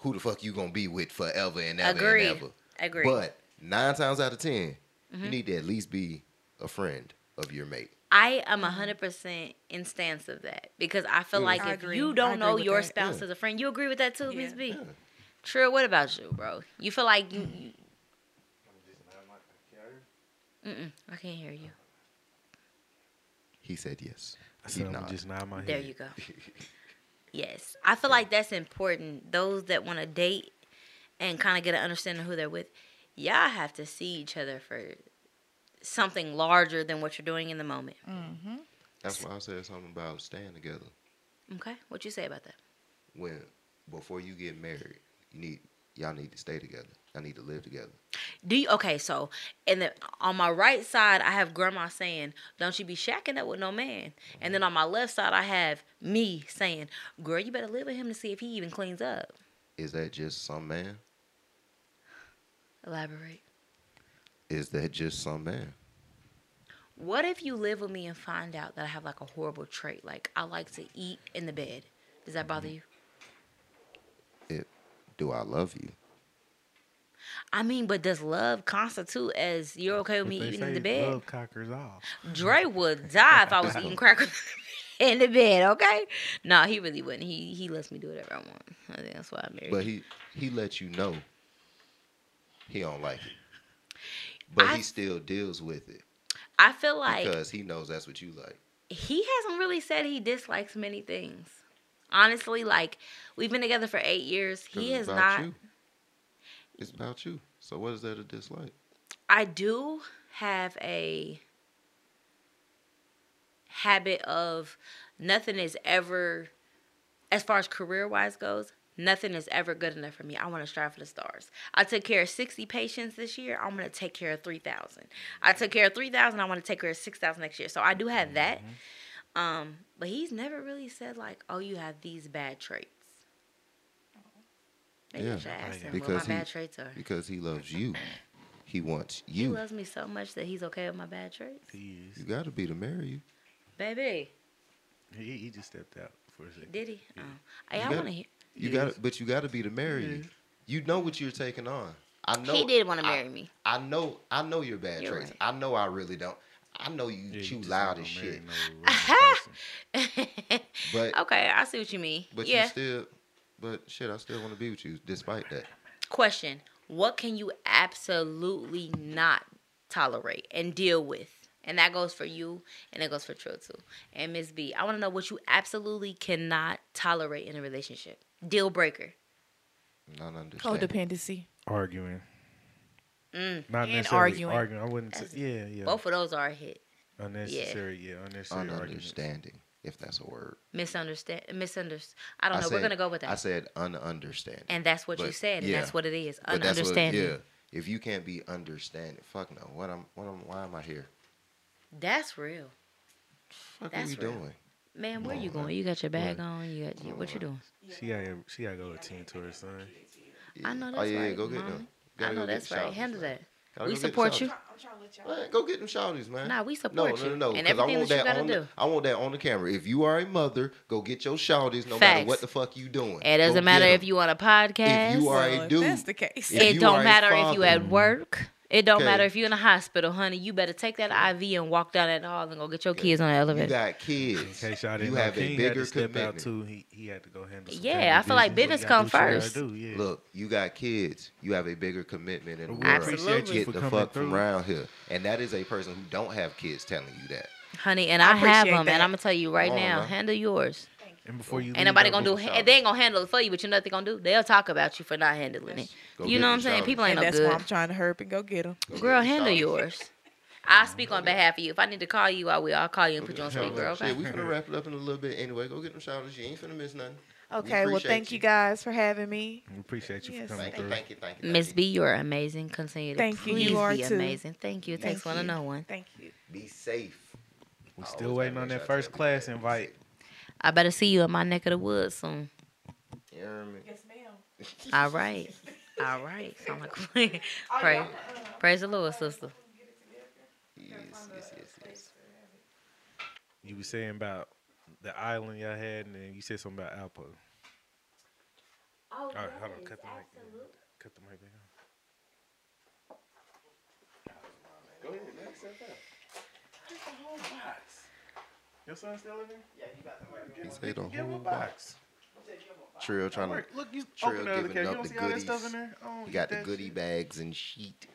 who the fuck you gonna be with forever and ever Agreed. and ever. Agreed. But nine times out of 10 Mm-hmm. you need to at least be a friend of your mate. I am a hundred percent in stance of that because I feel Yeah. like I if agree. you don't know your that. spouse Yeah. as a friend, you agree with that too, Miss B. Yeah. True. What about you, bro? You feel like you? you Mm-mm, I can't hear you. He said yes. I said I'm just nod my head. There you go. Yes, I feel like that's important. Those that want to date and kind of get an understanding of who they're with, y'all have to see each other for something larger than what you're doing in the moment. Mm-hmm. That's why I said something about staying together. Okay, what you say about that? When before you get married, you need y'all need to stay together. Y'all need to live together. Do you okay? So, and then on my right side, I have grandma saying, "Don't you be shacking up with no man." And then mm-hmm. on my left side, I have me saying, "Girl, you better live with him to see if he even cleans up." Is that just some man? Elaborate. Is that just some man? What if you live with me and find out that I have like a horrible trait, like I like to eat in the bed? Does that bother mm-hmm. you? It do I love you? I mean, but does love constitute as you're okay with me They eating in the bed? Love cockers off. Dre would die if I was eating crackers in the bed. Okay? No, he really wouldn't. He he lets me do whatever I want. I think that's why I married. But him. he he let you know he don't like it. But I- he still deals with it I feel like because he knows that's what you like. he hasn't really said he dislikes many things. Honestly, like we've been together for eight years. He has about not. You. It's about you. So what is there to dislike? I do have a habit of nothing is ever, as far as career wise goes, nothing is ever good enough for me. I want to strive for the stars. I took care of 60 patients this year. I'm going to take care of 3,000. I took care of 3,000. I want to take care of 6,000 next year. So I do have that. Um, but he's never really said, like, oh, you have these bad traits. Maybe I Yeah, should ask him what because my he- bad traits are. Because he loves you. He wants you. He loves me so much that he's okay with my bad traits. He is. You got to be to marry you. Baby, He, he just stepped out for a second. did he? Oh. Hey, You I got- want to hear. You Yes. got to, but you got to be to marry you. You know what you're taking on. I know. he did want to I- marry me. I know. I know your bad You're traits. right. I know. I really don't. I know you Yeah, you chew just loud as shit. no. But okay, I see what you mean. but yeah. you still. But shit, I still want to be with you despite that. Question: What can you absolutely not tolerate and deal with? And that goes for you, and it goes for Trill too. And Miss B, I want to know what you absolutely cannot tolerate in a relationship. Deal breaker. Not understand. Codependency. Arguing. Mm. Not And necessarily arguing. arguing. I wouldn't say. Yeah, yeah. Both of those are a hit. Unnecessary. Yeah, unnecessary arguments. Ununderstanding, if that's a word. Misunderstand. Misunderstand. I don't know. We're gonna go with that. I said ununderstanding. and that's what you but- said, and yeah. that's what it is. But that's what- yeah. If you can't be understanding, fuck no. What I'm, what I'm, why am I here? That's real. Fuck That's are we real. doing? Man, where Come you on, going? man. You got your bag Come on. You got you, what you doing? She gotta, she gotta go attend to her son. I know oh that's yeah, yeah, right, go get Mom. them. I Gotta know go that's right. Handle that. Gotta We support get the support you. shouties. Man, go get them shouties, man. Nah, we No, support no, you. no, no. And 'cause I everything want that you that gotta on. do. The, I want that on the camera. If you are a mother, go get your shouties, no matter what the fuck you doing. It doesn't Go matter if you on a podcast. If you are Well, a if dude, that's the case. if it don't are a matter if you at work. It don't Okay. matter if you're in a hospital, honey. You better take that IV and walk down that hall and go get your kids on the elevator. You elevator. got In case y'all didn't You know, have a King had bigger to step out too. He he had to go handle. Some Yeah, family I feel like business. business come do what he gotta first. Do, yeah. Look, you got kids. You have a bigger commitment in the world. Absolutely. you Get for the coming fuck through. from around here. And that is a person who don't have kids telling you that. honey, and I I, have appreciate them, that. and I'm gonna tell you right Come on, now, man. handle yours. And before you, Ain't leave, nobody gonna do. get ha- They ain't gonna handle it for you, but you know what they gonna do? They'll talk about you for not handling it. Go you know what I'm saying? shouties. People ain't and no that's good. why I'm trying to hurry up and go get them. Go Girl, the handle yours. I'll speak on behalf of you. If I need to call you, I will. I'll call you and put you on Shit, speaker. Okay. we finna wrap it up in a little bit anyway. Go get them shouters. You ain't finna miss nothing. Okay, well, thank you. you guys for having me. We appreciate you Yes, for coming Thank you, through. thank you, thank you. Miss B, you're amazing. Continue to Thank you. You are be too. amazing. Thank you. It takes Thank one to know one. Thank you. you. Be safe. We I still waiting on that first class invite. I better see you in my neck of the woods soon. You hear me? Yes, ma'am. All right. All right. Sound like a plan. Oh, Pray. Uh-huh. Praise the Lord, sister. Yes, yes, yes, yes. You were saying about the island y'all had, and then you said something about Alpo. Oh, All right, hold on. Cut the mic. Cut the mic back on. Go ahead. Get the whole box. Your son still in there? Yeah, he got the Give him a whole box. box. Trill trying to. Look, you Trill open the other giving. You up don't the see all that stuff in goodies. there? I don't He got the goodie shit. bags and sheet.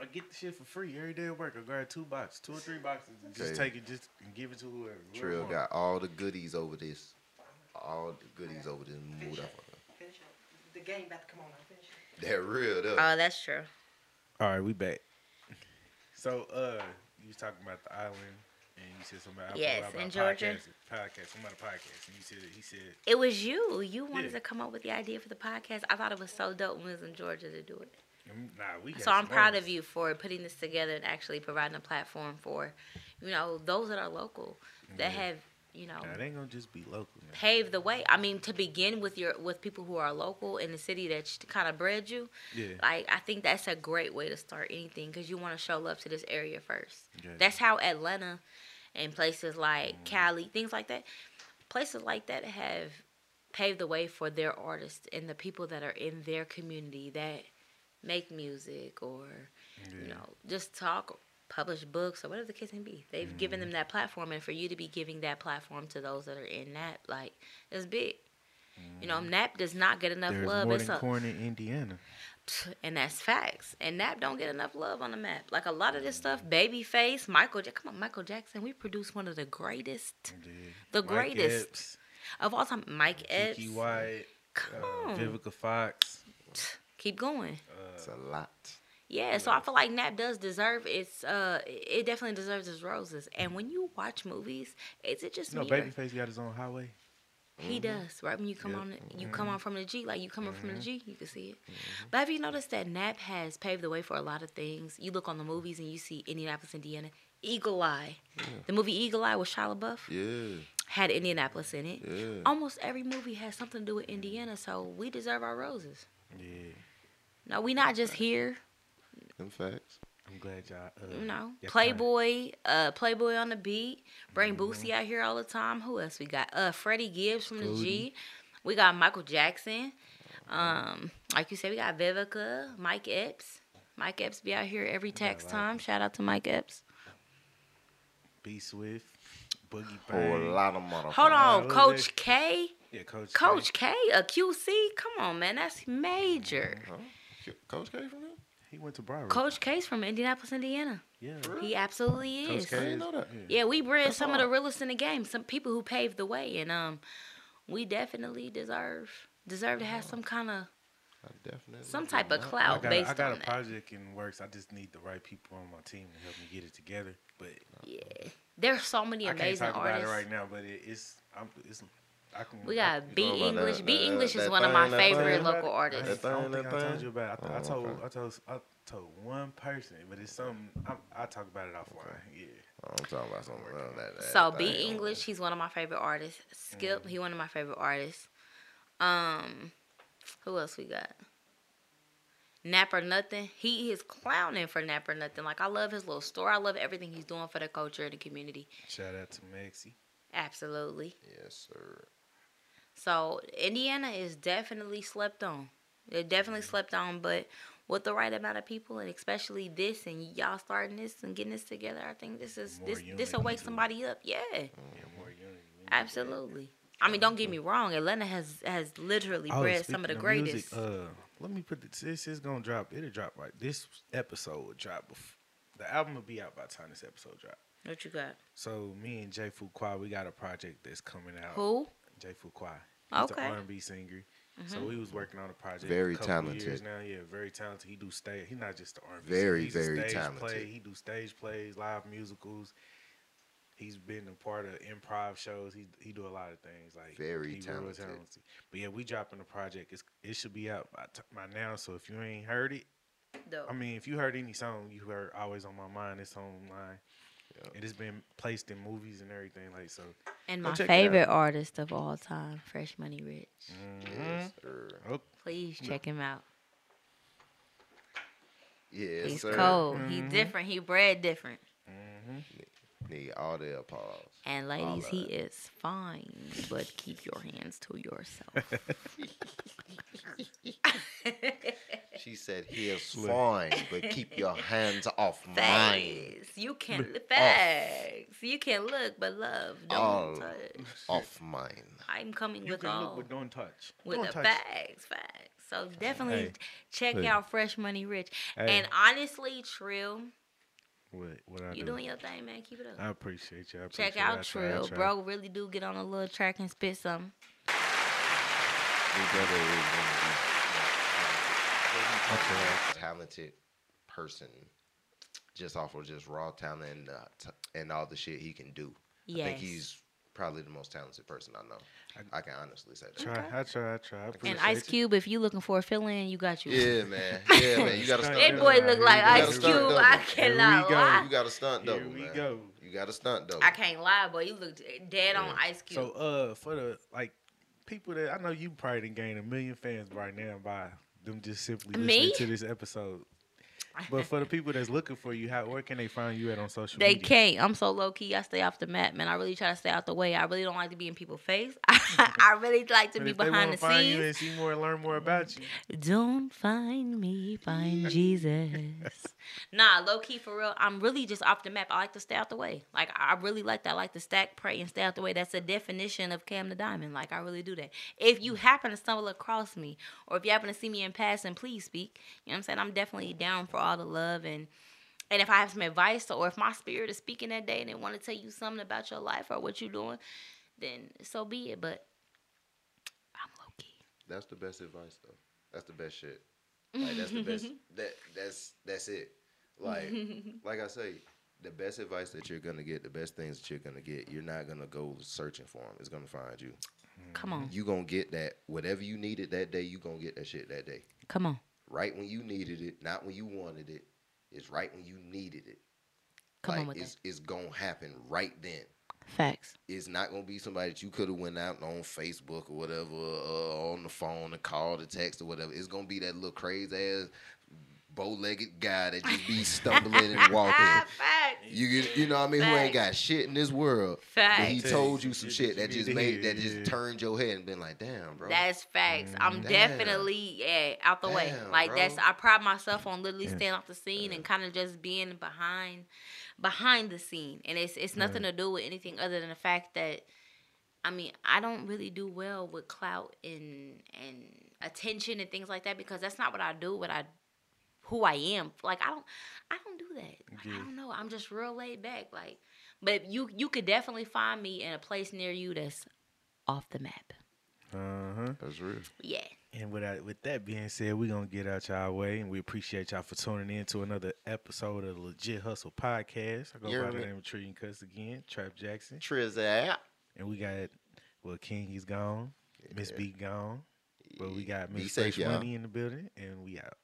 I get the shit for free every day at work. I grab two boxes, two or three boxes. and Just Okay. take it, just and give it to whoever. whoever Trill want. got all the goodies over this. all the goodies over this mood. I Finish up. The game about to come on. now. Finish up. That real, though. Oh, that's true. All right, we back. So, uh, you was talking about the island, and you said something about Yes, about in Georgia. Podcast, podcast, a podcast, and you said he said It was you. You wanted Yeah. to come up with the idea for the podcast. I thought it was so dope when we was in Georgia to do it. mm, nah, we. So I'm proud of you for putting this together and actually providing a platform for, you know, those that are local that have, you know, it ain't gonna just be local. Man. paved the way. I mean, to begin with your with people who are local in the city that kind of bred you. Yeah. Like I think that's a great way to start anything because you want to show love to this area first. Yeah. That's how Atlanta and places like mm-hmm. Cali, things like that, places like that have paved the way for their artists and the people that are in their community that make music or you know just talk publish books or whatever the case may be they've given Mm-hmm. them that platform and for you to be giving that platform to those that are in nap like it's big you know nap does not get enough Mm-hmm. There's love more it's than a, corn in Indiana. and that's facts. And Nap don't get enough love on the map. Like a lot of this stuff, Babyface, Michael, Ja- come on, Michael Jackson. We produced one of the greatest Yeah. The Mike greatest. Epps, of all time. Mike Epps, Keke Wyatt, come uh, on, Vivica Fox. keep going. It's a lot. Yeah, so I feel like Nap does deserve its. Uh, it definitely deserves its roses. And when you watch movies, is it just You know, me? Babyface got his own highway. He mm-hmm. does. Right when you come Yep. on, you come on mm-hmm. from the G, like you coming from the mm-hmm. G, you can see it. But have you noticed that Nap has paved the way for a lot of things? You look on the movies and you see Indianapolis, Indiana. Eagle Eye, the movie Eagle Eye with Shia LaBeouf Yeah, had Indianapolis in it. yeah. Almost every movie has something to do with Indiana, so we deserve our roses. Yeah. No, we not just here. Them facts. I'm glad y'all. Uh, You know, Playboy, uh, Playboy on the beat. Bring Boosie out here all the time. Who else we got? Uh, Freddie Gibbs from the G. We got Michael Jackson. Um, like you said, we got Vivica, Mike Epps. Mike Epps be out here every tax time. Shout out to Mike Epps. B Swift, Boogie Whole Bang. lot of motherfuckers. Hold on, Coach? K. Yeah, Coach. K. Coach K, a QC. Come on, man, that's major. Huh? Coach K from there? He went to Broward. Coach Case from Indianapolis, Indiana. Yeah. He absolutely Coach is. K I didn't know that. Yeah, we bred That's some of the hard. realest in the game. Some people who paved the way, and um, we definitely deserve deserve to have some kind of definitely. some type of not. I clout got, based I got on a that. project in works. I just need the right people on my team to help me get it together. But Yeah, there's so many I can't amazing talk about artists. it right now. But it, it's, I'm, it's, I can. We I, got B talking about English. that- B that- English is that one of my favorite thing? local artists. That I don't thing, think I told you about. It. I, th- I Oh, told okay. I told I told one person, but it's something. I, I talk about it offline. Yeah. I'm talking about something. That, that So thing B English, he's one of my favorite artists. Skip, Mm-hmm. he one of my favorite artists. Um, who else we got? Nap or Nothing. He is clowning for Nap or Nothing. Like I love his little store. I love everything he's doing for the culture and the community. Shout out to Maxie. Absolutely. Yes, sir. So Indiana is definitely slept on. It definitely slept on, but with the right amount of people and especially this and y'all starting this and getting this together, I think this is More this this will wake somebody up. Yeah. Yeah, more unity. Absolutely. I mean, don't get me wrong. Atlanta has has literally Oh, bred some of the speaking greatest. Music, uh, let me put this. This is gonna drop. It'll drop like this episode will drop. Before, the album will be out by the time this episode drop. what you got? So me and Jay Fuqua, we got a project that's coming out. Who? Jay Fuqua. He's Okay. an R&B singer. So mm-hmm. we was working on a project. Very a couple Years talented. now, yeah, very talented. He do stage. He's not just an R&B. Very, singer. He's a very stage talented. Play. He do stage plays, live musicals. He's been a part of improv shows. He he do a lot of things. Like Very he real talented. But yeah, we dropping the project. It's, it should be out by, t- by now. So if you ain't heard it, Dope. I mean, if you heard any song you heard always on my mind, it's online. It has been placed in movies and everything. Like so. and my check it out. favorite artist of all time, Fresh Money Rich. Mm-hmm. Yes, sir. Oh, Please check him out. Yes, He's sir. cold. He mm-hmm. different. He bred different. Mm-hmm. Need all the applause. And ladies, he is fine, but keep your hands to yourself. She said he is fine, but keep your hands off mine. Facts. You can facts. You can look, but love don't All touch. off mine. I'm coming you with can all look, but don't touch. with don't the touch. facts, facts. So definitely Hey. check Hey. out Fresh Money Rich. Hey. And honestly, Trill, What? What I you do? doing your thing, man. Keep it up. I appreciate you. I Check appreciate it. I out Trill. Bro really do get on a little track and spit something. Big brother is going to be you know, talented, talented person, just off of just raw talent and uh, t- and all the shit he can do. I Yes. think he's probably the most talented person I know. I, can honestly say that. Try, I try, I try. I And appreciate Ice you. Cube, if you looking for a fill-in, you got you. Yeah, man. Yeah, man. You got to stunt. That boy look like Ice Cube. double. I Here cannot we go. lie. You got to stunt double, Here we man. go. You got to stunt double. I can't lie, boy. You look dead on Ice Cube. So, uh, for the like people that I know, you probably done gained a million fans right now by them just simply Me? listening to this episode. But for the people that's looking for you, how where can they find you at on social They media? They can't. I'm so low key. I stay off the map, man. I really try to stay out the way. I really don't like to be in people's face. I really like to But be behind the find you scenes. and see more and learn more about you, Don't find me, find Jesus. Nah, low key for real. I'm really just off the map. I like to stay out the way. Like I really like that. I like to stack, pray, and stay out the way. That's a definition of Kam the Diamond. Like I really do that. If you happen to stumble across me, or if you happen to see me in passing, please speak. You know what I'm saying? I'm definitely down for all the love and. And if I have some advice, or if my spirit is speaking that day and they want to tell you something about your life or what you're doing, then so be it. But I'm low key. That's the best advice, though. That's the best shit. Like that's the best. that that's that's it. Like like I say, the best advice that you're gonna get, the best things that you're gonna get, you're not gonna go searching for them. It's gonna find you. Come on, You gonna get that whatever you needed that day. You gonna get that shit that day. come on, Right when you needed it, not when you wanted it. It's right when you needed it. come like on with it's that. it's gonna happen right then. Facts. it's not gonna be somebody that you could have went out on Facebook or whatever, uh, on the phone and called or text or whatever. It's gonna be that little crazy ass bow-legged guy that just be stumbling and walking. Facts. You get, you know what I mean? Who ain't got shit in this world. But he told you some Shit shit that that just made that just turned your head and been like, damn, bro. That's facts. I'm Damn. definitely yeah out the way. Like bro. that's I pride myself on literally staying off the scene and kind of just being behind behind the scene. And it's it's nothing to do with anything other than the fact that I mean, I don't really do well with clout and and attention and things like that because that's not what I do. What I who I am. Like I don't I don't do that. Like, I don't know. I'm just real laid back. Like but you you could definitely find me in a place near you that's off the map. uh huh. That's real. Yeah. And with that, with that being said, we're gonna get out y'all way, and we appreciate y'all for tuning in to another episode of the Legit Hustle Podcast. I go Yeah, by the name of Tree and Cuss again, Trap Jackson, Triz out. and we got well, King is gone, Miss B gone, but we got Miss Fresh. Money in the building, and we out.